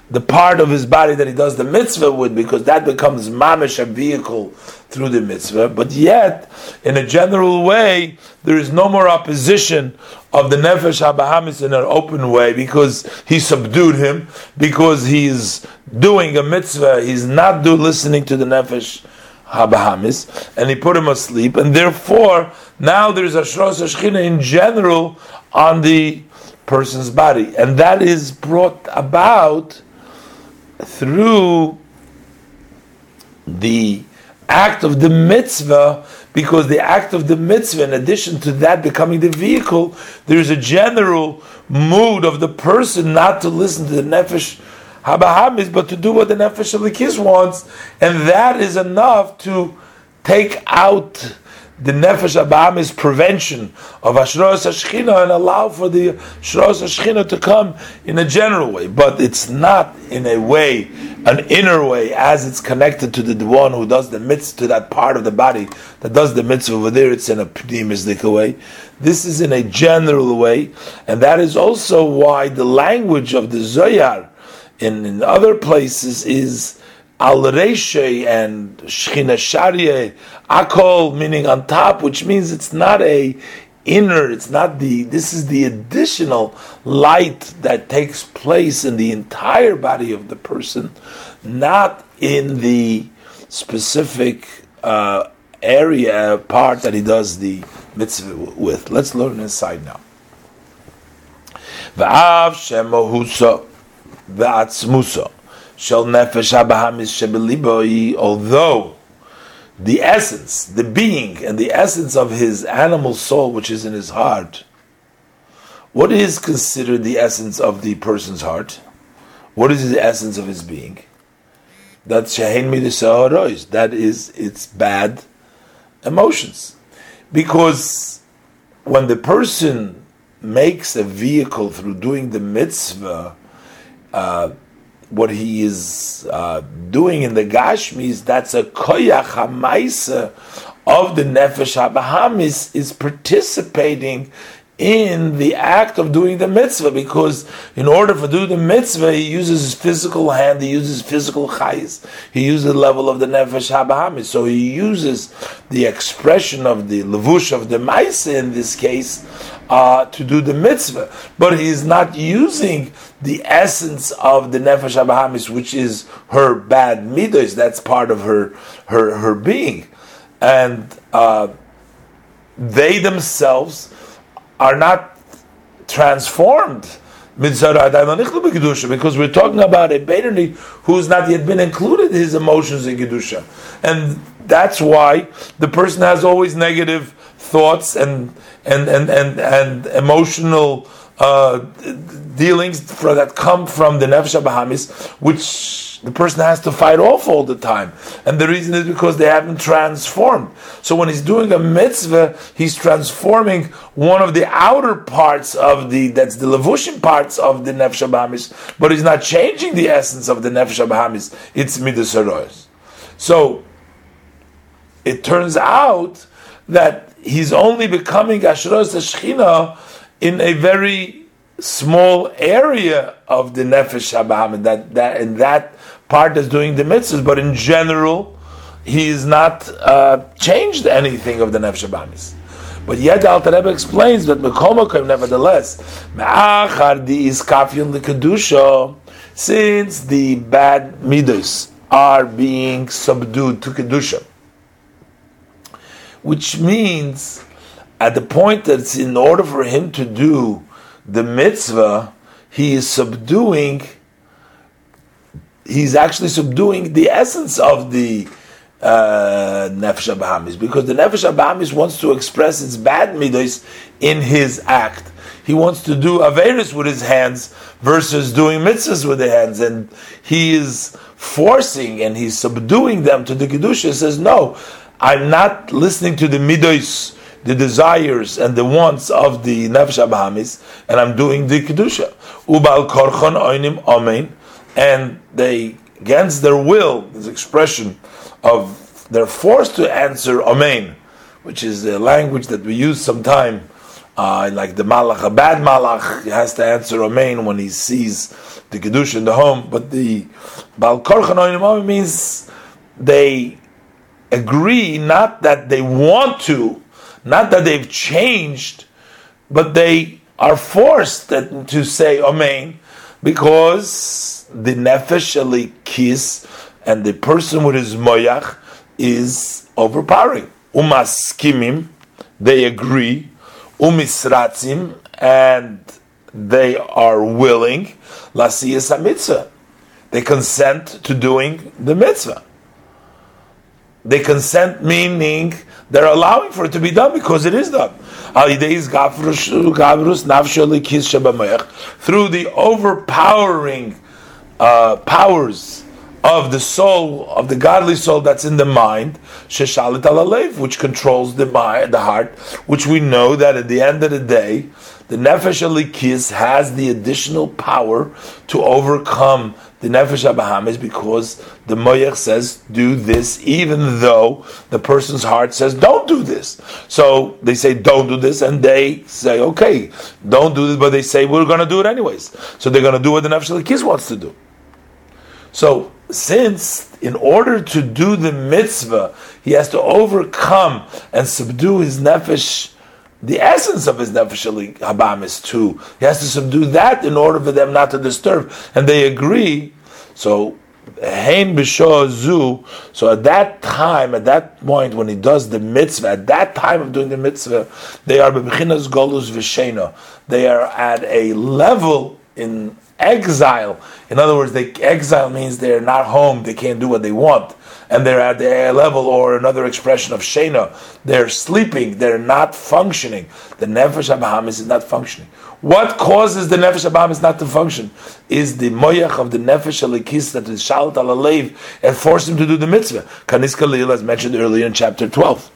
the part of his body that he does the mitzvah with, because that becomes mamish a vehicle through the mitzvah. But yet, in a general way, there is no more opposition of the nefesh habahamis in an open way because he subdued him, because he's doing a mitzvah, he's not do listening to the nefesh habahamis, and he put him asleep, and therefore now there's a shros in general on the person's body, and that is brought about through the act of the mitzvah, because the act of the mitzvah, in addition to that becoming the vehicle, there's a general mood of the person not to listen to the nefesh habahamis, but to do what the nefesh alikis wants, and that is enough to take out the nefesh abamis prevention of ashros hashchina and allow for the ashros hashchina to come in a general way, but it's not in a way, an inner way, as it's connected to the one who does the mitzvah to that part of the body that does the mitzvah over there. It's in a pneumistic way. This is in a general way, and that is also why the language of the Zoyar in, in other places is al reshe and shchina sharia akol meaning on top which means it's not a inner it's not the this is the additional light that takes place in the entire body of the person not in the specific uh, area part that he does the mitzvah with. Let's learn inside now. Va'av shemohusa va'atzmusa shel nefesh habahamis shebeliboi, although the essence, the being, and the essence of his animal soul, which is in his heart, what is considered the essence of the person's heart? What is the essence of his being? That's shahin midisaharois. That is its bad emotions, because when the person makes a vehicle through doing the mitzvah. Uh, what he is uh, doing in the Gashmis, that's a koyach hamaisa of the nefesh habahamis is participating in the act of doing the mitzvah because in order for do the mitzvah he uses his physical hand he uses physical chayis he uses the level of the nefesh habahamis. So he uses the expression of the levush of the maisa in this case uh, to do the mitzvah. But he is not using the essence of the nefesh habahamis which is her bad midos that's part of her her her being and uh, they themselves are not transformed because we're talking about a Beinoni who's not yet been included his emotions in Kedusha. And that's why the person has always negative thoughts and and and and, and emotional uh, dealings for, that come from the Nefesh Bahamis, which the person has to fight off all the time. And the reason is because they haven't transformed. So when he's doing a mitzvah, he's transforming one of the outer parts of the, that's the levushim parts of the nefesh abamis, but he's not changing the essence of the nefesh abamis. It's midas So it turns out that he's only becoming ashros shechina in a very small area of the nefesh habahamid that that in that part is doing the mitzvahs, but in general, he is not uh, changed anything of the nefesh habahamis. But yet the Alter Rebbe explains that Mekomakim, nevertheless, Me'achar di is iskafyun kedusha, since the bad midas are being subdued to kedusha, which means at the point that it's in order for him to do the mitzvah, he is subduing, he's actually subduing the essence of the uh, Nefesh Abahamis, because the Nefesh Abahamis wants to express its bad midas in his act. He wants to do Averis with his hands versus doing mitzvahs with the hands, and he is forcing and he's subduing them to the Kedusha. He says, No, I'm not listening to the midas the desires and the wants of the nefesh abahamis, and I'm doing the kedusha. Ubal korchon oinim amen, and they against their will, this expression of they're forced to answer amen, which is the language that we use sometime Uh, like the malach, a bad malach has to answer amen when he sees the kedusha in the home. But the bal korchan means they agree not that they want to, not that they've changed, but they are forced to say amen because the nefesh kiss and the person with his moyach is overpowering. Umaskimim, they agree umisratzim, and they are willing, lasiyas mitzvah. They consent to doing the mitzvah. They consent meaning they're allowing for it to be done because it is done. Through the overpowering uh, powers of the soul, of the godly soul that's in the mind, which controls the mind, the heart, which we know that at the end of the day, the nefesh alikis has the additional power to overcome the nefesh Abaham is because the moyach says do this, even though the person's heart says don't do this. So they say don't do this, and they say okay, don't do this, but they say we're going to do it anyways. So they're going to do what the nefesh alikis wants to do. So since in order to do the mitzvah, he has to overcome and subdue his nefesh, the essence of his nefesh habam is too. He has to subdue that in order for them not to disturb. And they agree. So Hein zu. So at that time, at that point, when he does the mitzvah, at that time of doing the mitzvah, they are bebechinas golus v'shena. They are at a level in exile. In other words, they exile means they're not home, they can't do what they want, and they're at the level, or another expression of shena, they're sleeping, they're not functioning. The nefesh abahamis is not functioning. What causes the nefesh abahamis not to function is the moyach of the nefesh alikis that is shalt alalev and force him to do the mitzvah. Kanis kalil, as mentioned earlier in chapter twelve.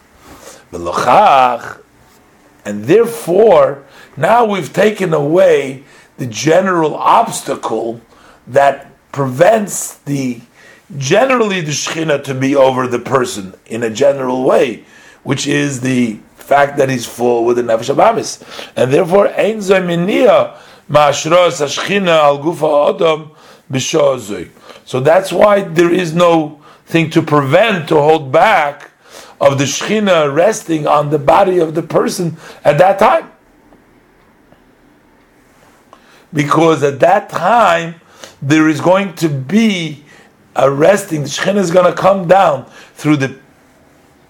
And therefore, now we've taken away the general obstacle that prevents the generally the shechina to be over the person in a general way, which is the fact that he's full with the nefesh abamis, and therefore ein zoyminia ma'ashros hashchina al gufa adam b'shozoi. So that's why there is no thing to prevent to hold back of the shechina resting on the body of the person at that time because at that time there is going to be a resting. The Shekhinah is going to come down through the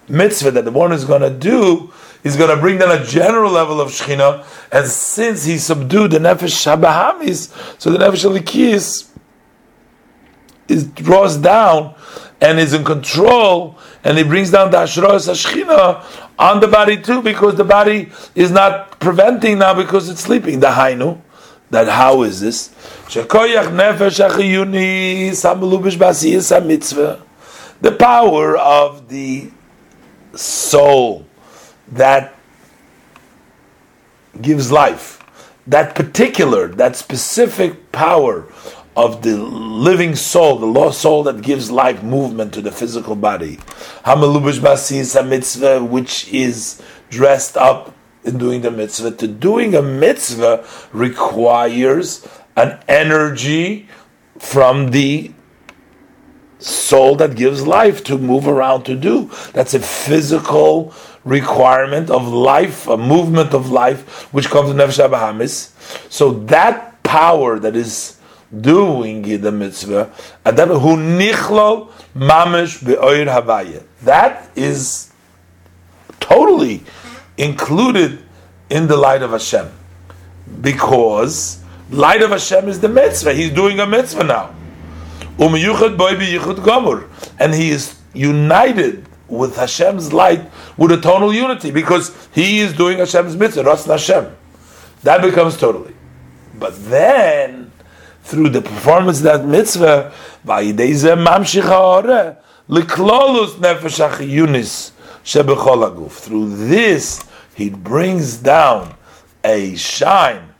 mitzvah that the one is going to do. He's going to bring down a general level of Shekhinah, and since he subdued the nefesh shabahamis, so the nefesh alikis is draws down and is in control, and he brings down the ashros hashchina on the body too, because the body is not preventing now because it's sleeping. The hainu that how is this? The power of the soul that gives life, that particular, that specific power of the living soul, the lost soul that gives life, movement to the physical body, which is dressed up in doing the mitzvah. To doing a mitzvah requires an energy from the soul that gives life to move around to do. That's a physical requirement of life, a movement of life, which comes in Nefesh Abahamis. So that power that is doing the mitzvah, that is totally included in the light of Hashem. Because light of Hashem is the mitzvah. He's doing a mitzvah now. Um and he is united with Hashem's light with a tonal unity because he is doing Hashem's mitzvah, Ras Hashem. That becomes totally. But then, through the performance of that mitzvah, through this, he brings down a shine,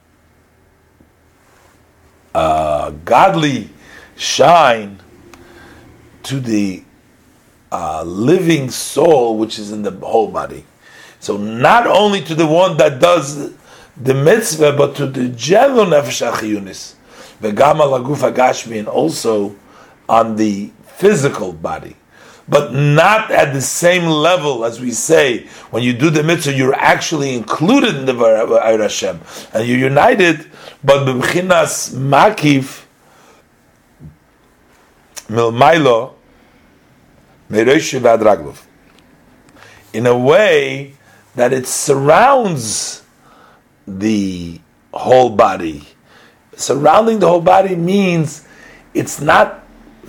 a godly shine to the uh, living soul which is in the whole body. So not only to the one that does the mitzvah, but to the general nefesh achiyunis. V'gam al agashmi, and also on the physical body. But not at the same level as we say when you do the mitzvah, you're actually included in the Vayir Hashem and you're united. But b'mchinas makiv milmailo in a way that it surrounds the whole body. Surrounding the whole body means it's not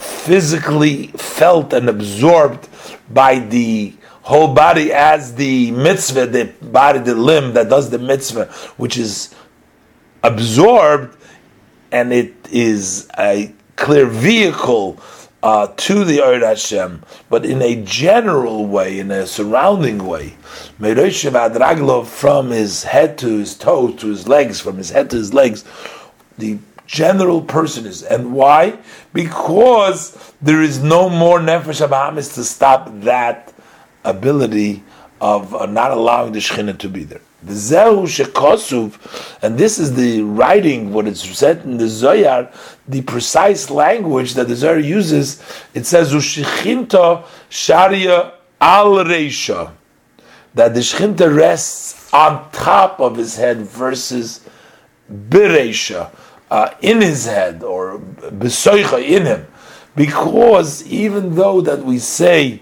physically felt and absorbed by the whole body as the mitzvah, the body, the limb that does the mitzvah, which is absorbed and it is a clear vehicle uh, to the Eir Hashem, but in a general way, in a surrounding way. From his head to his toes to his legs, from his head to his legs, the general person is. And why? Because there is no more Nefesh Abahamis to stop that ability of uh, not allowing the Shekhinah to be there. The Zehu Shekosuv, and this is the writing, what it's said in the Zoyar, the precise language that the Zohar uses. It says, Ushichinta Sharia al Reisha, that the Shechinta rests on top of his head versus Bereisha, uh, in his head, or Besoicha in him. Because even though that we say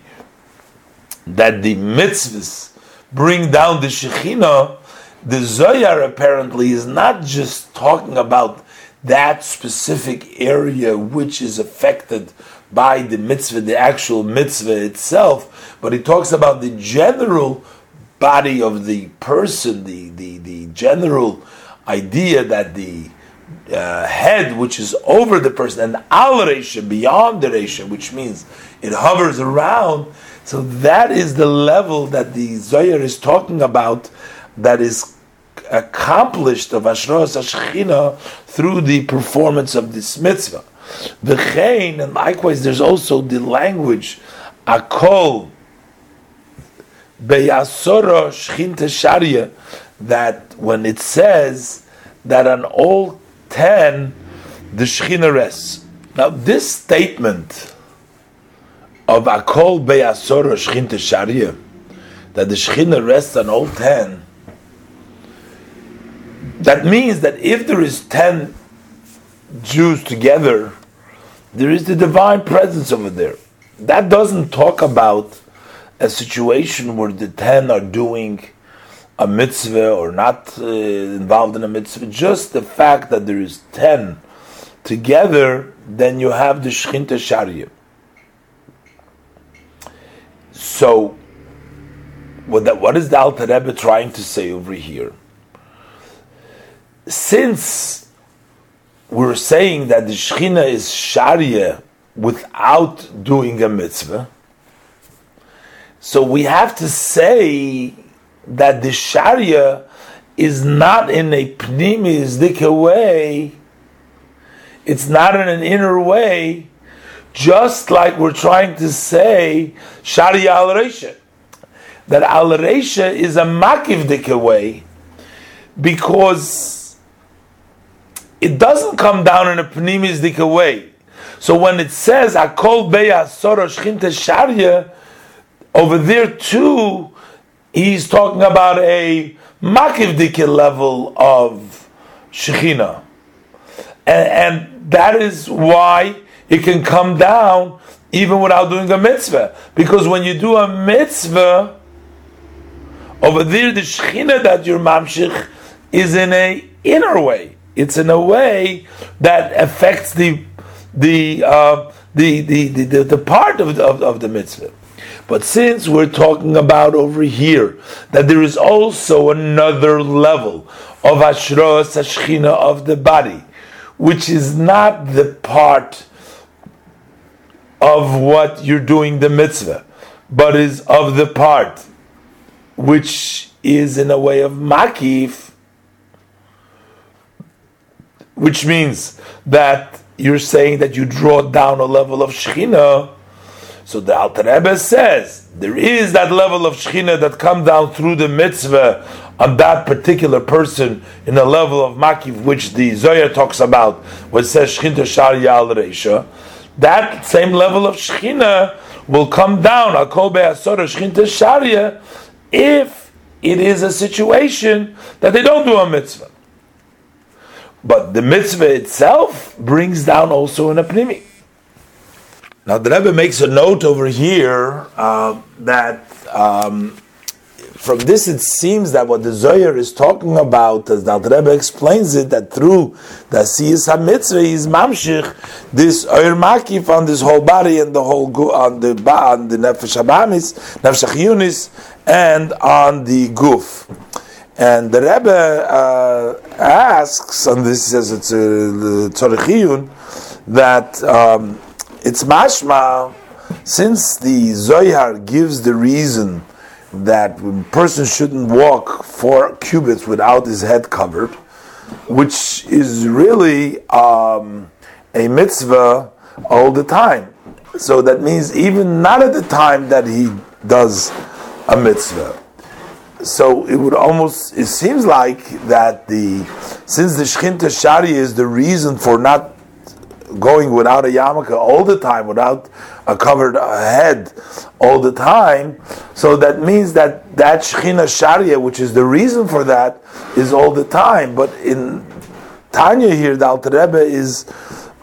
that the mitzvahs bring down the Shekhinah, the Zoyar apparently is not just talking about that specific area which is affected by the mitzvah, the actual mitzvah itself, but he talks about the general body of the person, the, the, the general idea that the uh, head which is over the person and al beyond the resha, which means it hovers around, so that is the level that the Zohar is talking about that is accomplished of Ashros Ashchina through the performance of this mitzvah. The Chain, and likewise there's also the language, Akol, Beyasoro Shchinta Sharia, that when it says that on all ten the Shechina rests. Now this statement of Akol Beyasor Shechina Sharia, that the Shechina rests on all ten, that means that if there is ten Jews together, there is the divine presence over there. That doesn't talk about a situation where the ten are doing a mitzvah or not uh, involved in a mitzvah. Just the fact that there is ten together, then you have the Shechinta Sharia. So, what, that, what is the Alter Rebbe trying to say over here? Since we're saying that the Shechina is Sharia without doing a mitzvah, so we have to say that the Sharia is not in a pnimisdik way, it's not in an inner way, just like we're trying to say Sharia al Reisha. That al Reisha is a makivdika way because it doesn't come down in a pnimizdika way. So when it says Akol Beya Sorosh Sharia, over there too, he's talking about a makivdika level of Shechina. And, and that is why it can come down even without doing a mitzvah. Because when you do a mitzvah, over there the shechina that you're mamshich is in a inner way. It's in a way that affects the the uh, the, the, the, the, part of the, of, of the mitzvah. But since we're talking about over here that there is also another level of ashros ashchina of the body, which is not the part of what you're doing the mitzvah, but is of the part which is in a way of makif, which means that you're saying that you draw down a level of shechina. So the Alter Rebbe says there is that level of Shechina that come down through the mitzvah on that particular person in a level of makif, which the Zohar talks about, it says Shechina Sharia al Reisha. That same level of Shechina will come down, Al Kol Be'asora Shechina Sharia, if it is a situation that they don't do a mitzvah. But the mitzvah itself brings down also an apnimi. Now the Rebbe makes a note over here uh, that um, from this it seems that what the Zohar is talking about, as the Rebbe explains it, that through the Asiyas HaMitzvah is mamshich this Oyer Makif on this whole body and the whole on the on the Nefesh Habamis, Nefesh Yunis, and on the Guf. And the Rebbe uh, asks, and this says it's a Tzorechiyun, that um, it's mashma, since the Zohar gives the reason that a person shouldn't walk four cubits without his head covered, which is really um, a mitzvah all the time. So that means even not at the time that he does a mitzvah. So it would almost, it seems like that the, since the Shechinta Shari is the reason for not going without a yarmulke all the time, without a covered head all the time. So that means that that Shechina Sharia, which is the reason for that, is all the time. But in Tanya here, the Alter Rebbe is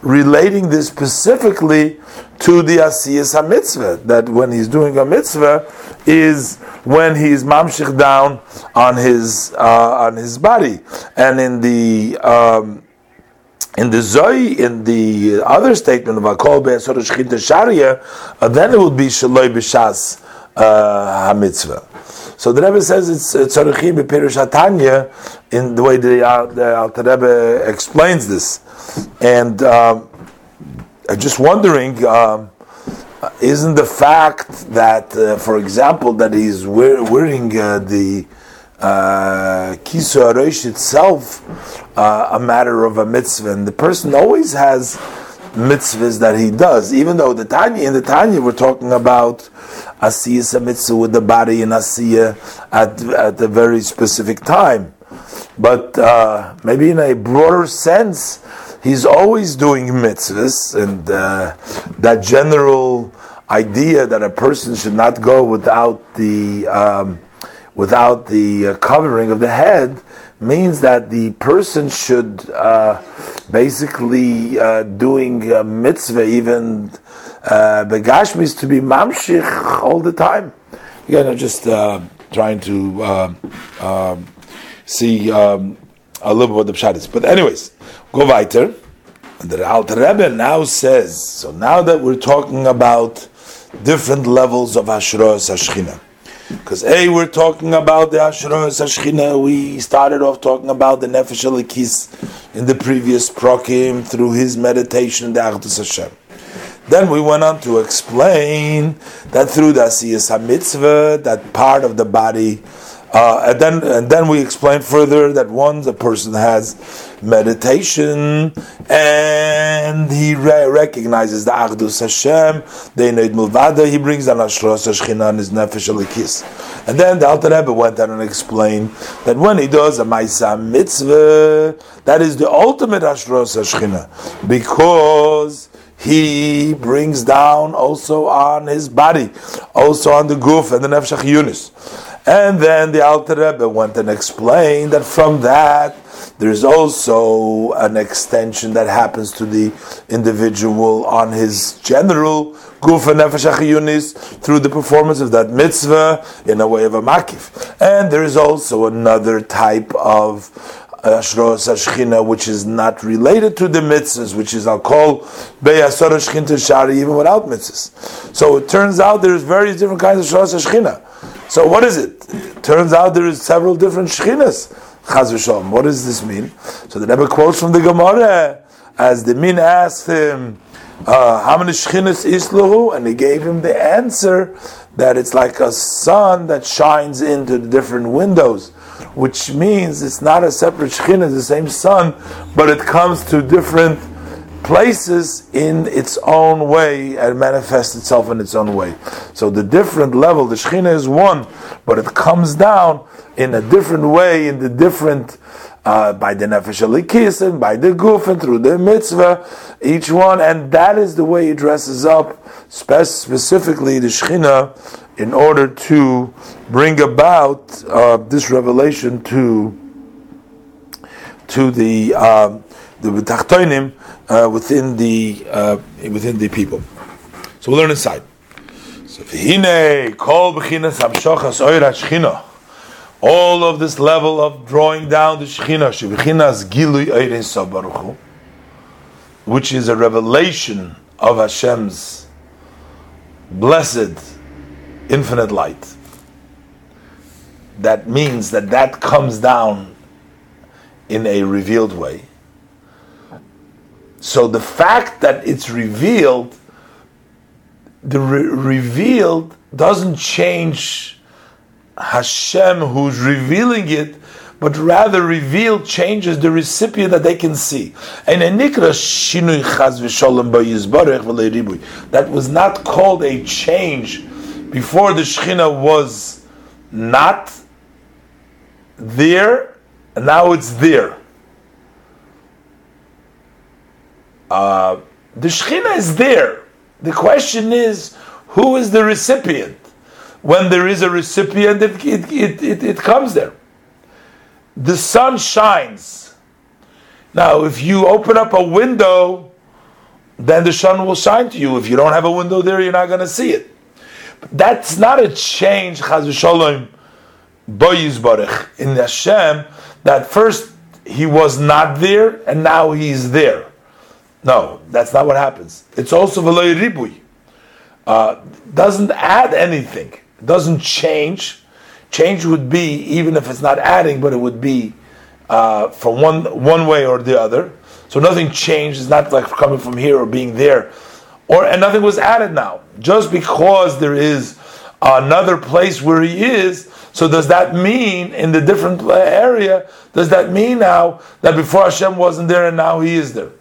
relating this specifically to the Asiyas HaMitzvah, that when he's doing a mitzvah is when he's mamshich down on his uh, on his body, and in the um, in the Zoy, in the other statement of Akol Be'asor Shechinta Sharia, uh, then it would be Shaloi B'Shas uh, HaMitzvah. So the Rebbe says it's Tzorechim B'Pirush HaTanya in the way the, the Alter Rebbe explains this. And um, I'm just wondering, um, isn't the fact that, uh, for example, that he's wearing uh, the uh, itself uh, a matter of a mitzvah, and the person always has mitzvahs that he does. Even though the Tanya in the Tanya we're talking about asiyah a mitzvah with the body and asiyah at at a very specific time, but uh, maybe in a broader sense, he's always doing mitzvahs, and uh, that general idea that a person should not go without the um, without the covering of the head means that the person should uh, basically uh, doing a mitzvah even uh, begashmis to be mamshich all the time. Again, I'm just uh, trying to uh, um, see um, a little bit what the pshat is. But anyways, go weiter. And the Alter Rebbe now says, so now that we're talking about different levels of Hashros Hashchina, because A, we're talking about the Asheros Ashchina. We started off talking about the Nefesh Elikis in the previous prokim through his meditation in the Achdus Hashem. Then we went on to explain that through the Asiyas HaMitzvah, that part of the body uh, and then, and then we explain further that once a person has meditation and he re- recognizes the Achdus Hashem, the Neid Mulvada, he brings down Ashros Hashchina and his Nefesh Alikis. And then the Alter Rebbe went on and explained that when he does a Maisa Mitzvah, that is the ultimate Ashros Hashchina, because he brings down also on his body, also on the Guf and the Nefesh Yunis. And then the Alter Rebbe went and explained that from that there's also an extension that happens to the individual on his general guf nefesh through the performance of that mitzvah in a way of a makif. And there is also another type of Ashros Ashchina, which is not related to the mitzvahs, which is I'll call Beyasor Shari, even without mitzvahs. So it turns out there's various different kinds of Ashros Ashchina. So what is it? it turns out there is several different shchinas. Chaz. What does this mean? So the Rebbe quotes from the Gemara as the min asked him, uh, "How many shchinas is lahu?" And he gave him the answer that it's like a sun that shines into the different windows, which means it's not a separate shchina, the same sun, but it comes to different places in its own way and manifests itself in its own way. So the different level, the Shekhinah is one, but it comes down in a different way, in the different, uh, by the Nefesh Alikis and by the Guf and through the mitzvah, each one, and that is the way it dresses up, spe- specifically the Shekhinah, in order to bring about uh, this revelation to to the uh, the tachtonim uh, within the uh, within the people. So we'll learn inside. So kol b'chinas shchina. All of this level of drawing down the shebchinas gilui sabaruchu, which is a revelation of Hashem's blessed, infinite light. That means that that comes down in a revealed way. So the fact that it's revealed, the re- revealed doesn't change Hashem who's revealing it, but rather revealed changes the recipient that they can see. And that was not called a change before the Shekhinah was not there, and now it's there. The Shekhinah is there. The question is, who is the recipient? When there is a recipient, it, it, it, it, comes there. The sun shines. Now, if you open up a window, then the sun will shine to you. If you don't have a window there, you're not going to see it. But that's not a change, Chaz v'sholem, in Hashem, that first he was not there and now he's there. No, that's not what happens. It's also veloy ribui. Uh, doesn't add anything. Doesn't change. Change would be even if it's not adding, but it would be uh, from one one way or the other. So nothing changed. It's not like coming from here or being there, or and nothing was added now. Just because there is another place where he is, so does that mean in the different area? Does that mean now that before Hashem wasn't there and now he is there?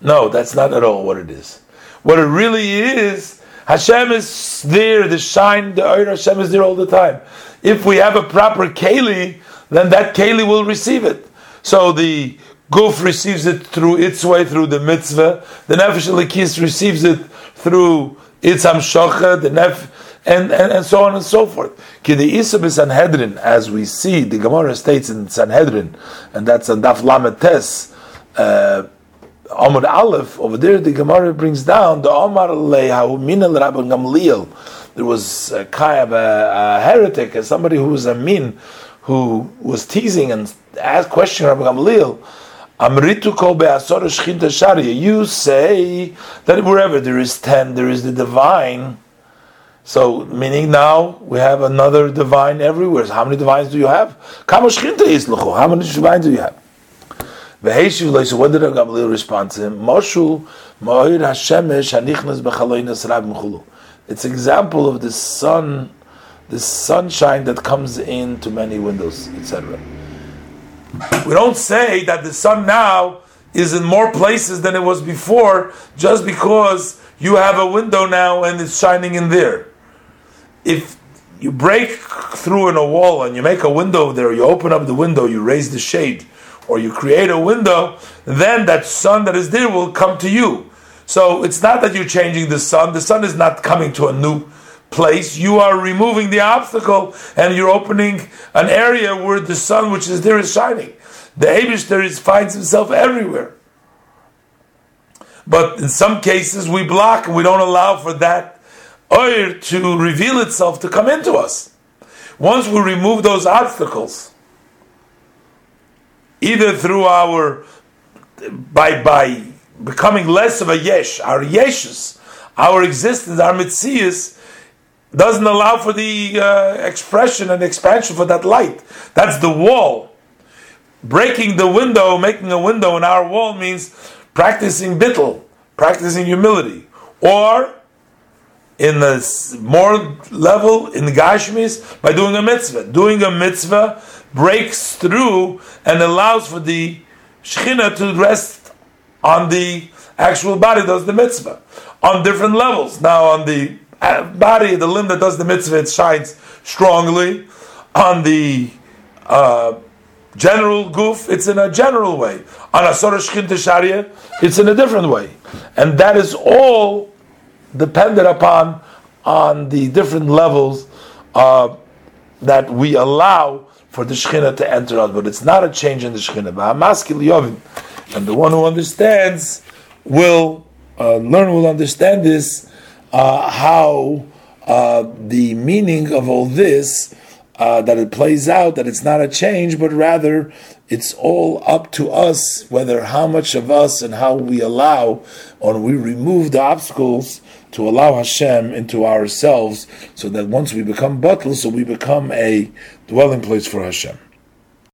No, that's not at all what it is. What it really is, Hashem is there, the shine, the Oir Hashem is there all the time. If we have a proper Keli, then that Keli will receive it. So the Guf receives it through its way, through the mitzvah. The Nefesh Elikis receives it through its Amshocha, the Nef, and, and, and so on and so forth. Kidi Isab Sanhedrin, as we see, the Gemara states in Sanhedrin, and that's on Daf Lamed Tes, uh, Amud Aleph, over there the Gemara brings down the Omar Lehahu Minal Rabban Gamliel. There was a kind of a, a heretic, as somebody who was a min, who was teasing and asked question Rabban Gamliel. Amritu kol be'asor shchinta sharia. You say that wherever there is ten, there is the divine. So, meaning now we have another divine everywhere. So how many divines do you have? How many divines do you have? So what did Gamliel respond to him? Moshu ma'ir hashemesh hanichnas b'chaloinas rab mechulu. It's example of the sun, the sunshine that comes into many windows, etc. We don't say that the sun now is in more places than it was before just because you have a window now and it's shining in there. If you break through in a wall and you make a window there, you open up the window, you raise the shade, or you create a window, then that sun that is there will come to you. So it's not that you're changing the sun, the sun is not coming to a new place. You are removing the obstacle and you're opening an area where the sun which is there is shining. The Abishter is finds himself everywhere. But in some cases we block and we don't allow for that oil to reveal itself to come into us. Once we remove those obstacles, either through our by by becoming less of a yesh, our yeshus, our existence, our mitzias, doesn't allow for the uh, expression and expansion for that light. That's the wall. Breaking the window, making a window in our wall means practicing bittel, practicing humility, or in the more level in the Gashmis by doing a mitzvah. Doing a mitzvah breaks through and allows for the Shekhinah to rest on the actual body does the mitzvah on different levels. Now, on the uh, body, the limb that does the mitzvah, it shines strongly. On the uh, general guf, it's in a general way. On a Shkin Sharia, it's in a different way. And that is all dependent upon on the different levels uh, that we allow for the Shekhinah to enter on. But it's not a change in the Shekhinah. And the one who understands will uh, learn, will understand this, uh, how uh, the meaning of all this, uh, that it plays out, that it's not a change, but rather it's all up to us, whether how much of us and how we allow, or we remove the obstacles to allow Hashem into ourselves, so that once we become batel, so we become a dwelling place for Hashem.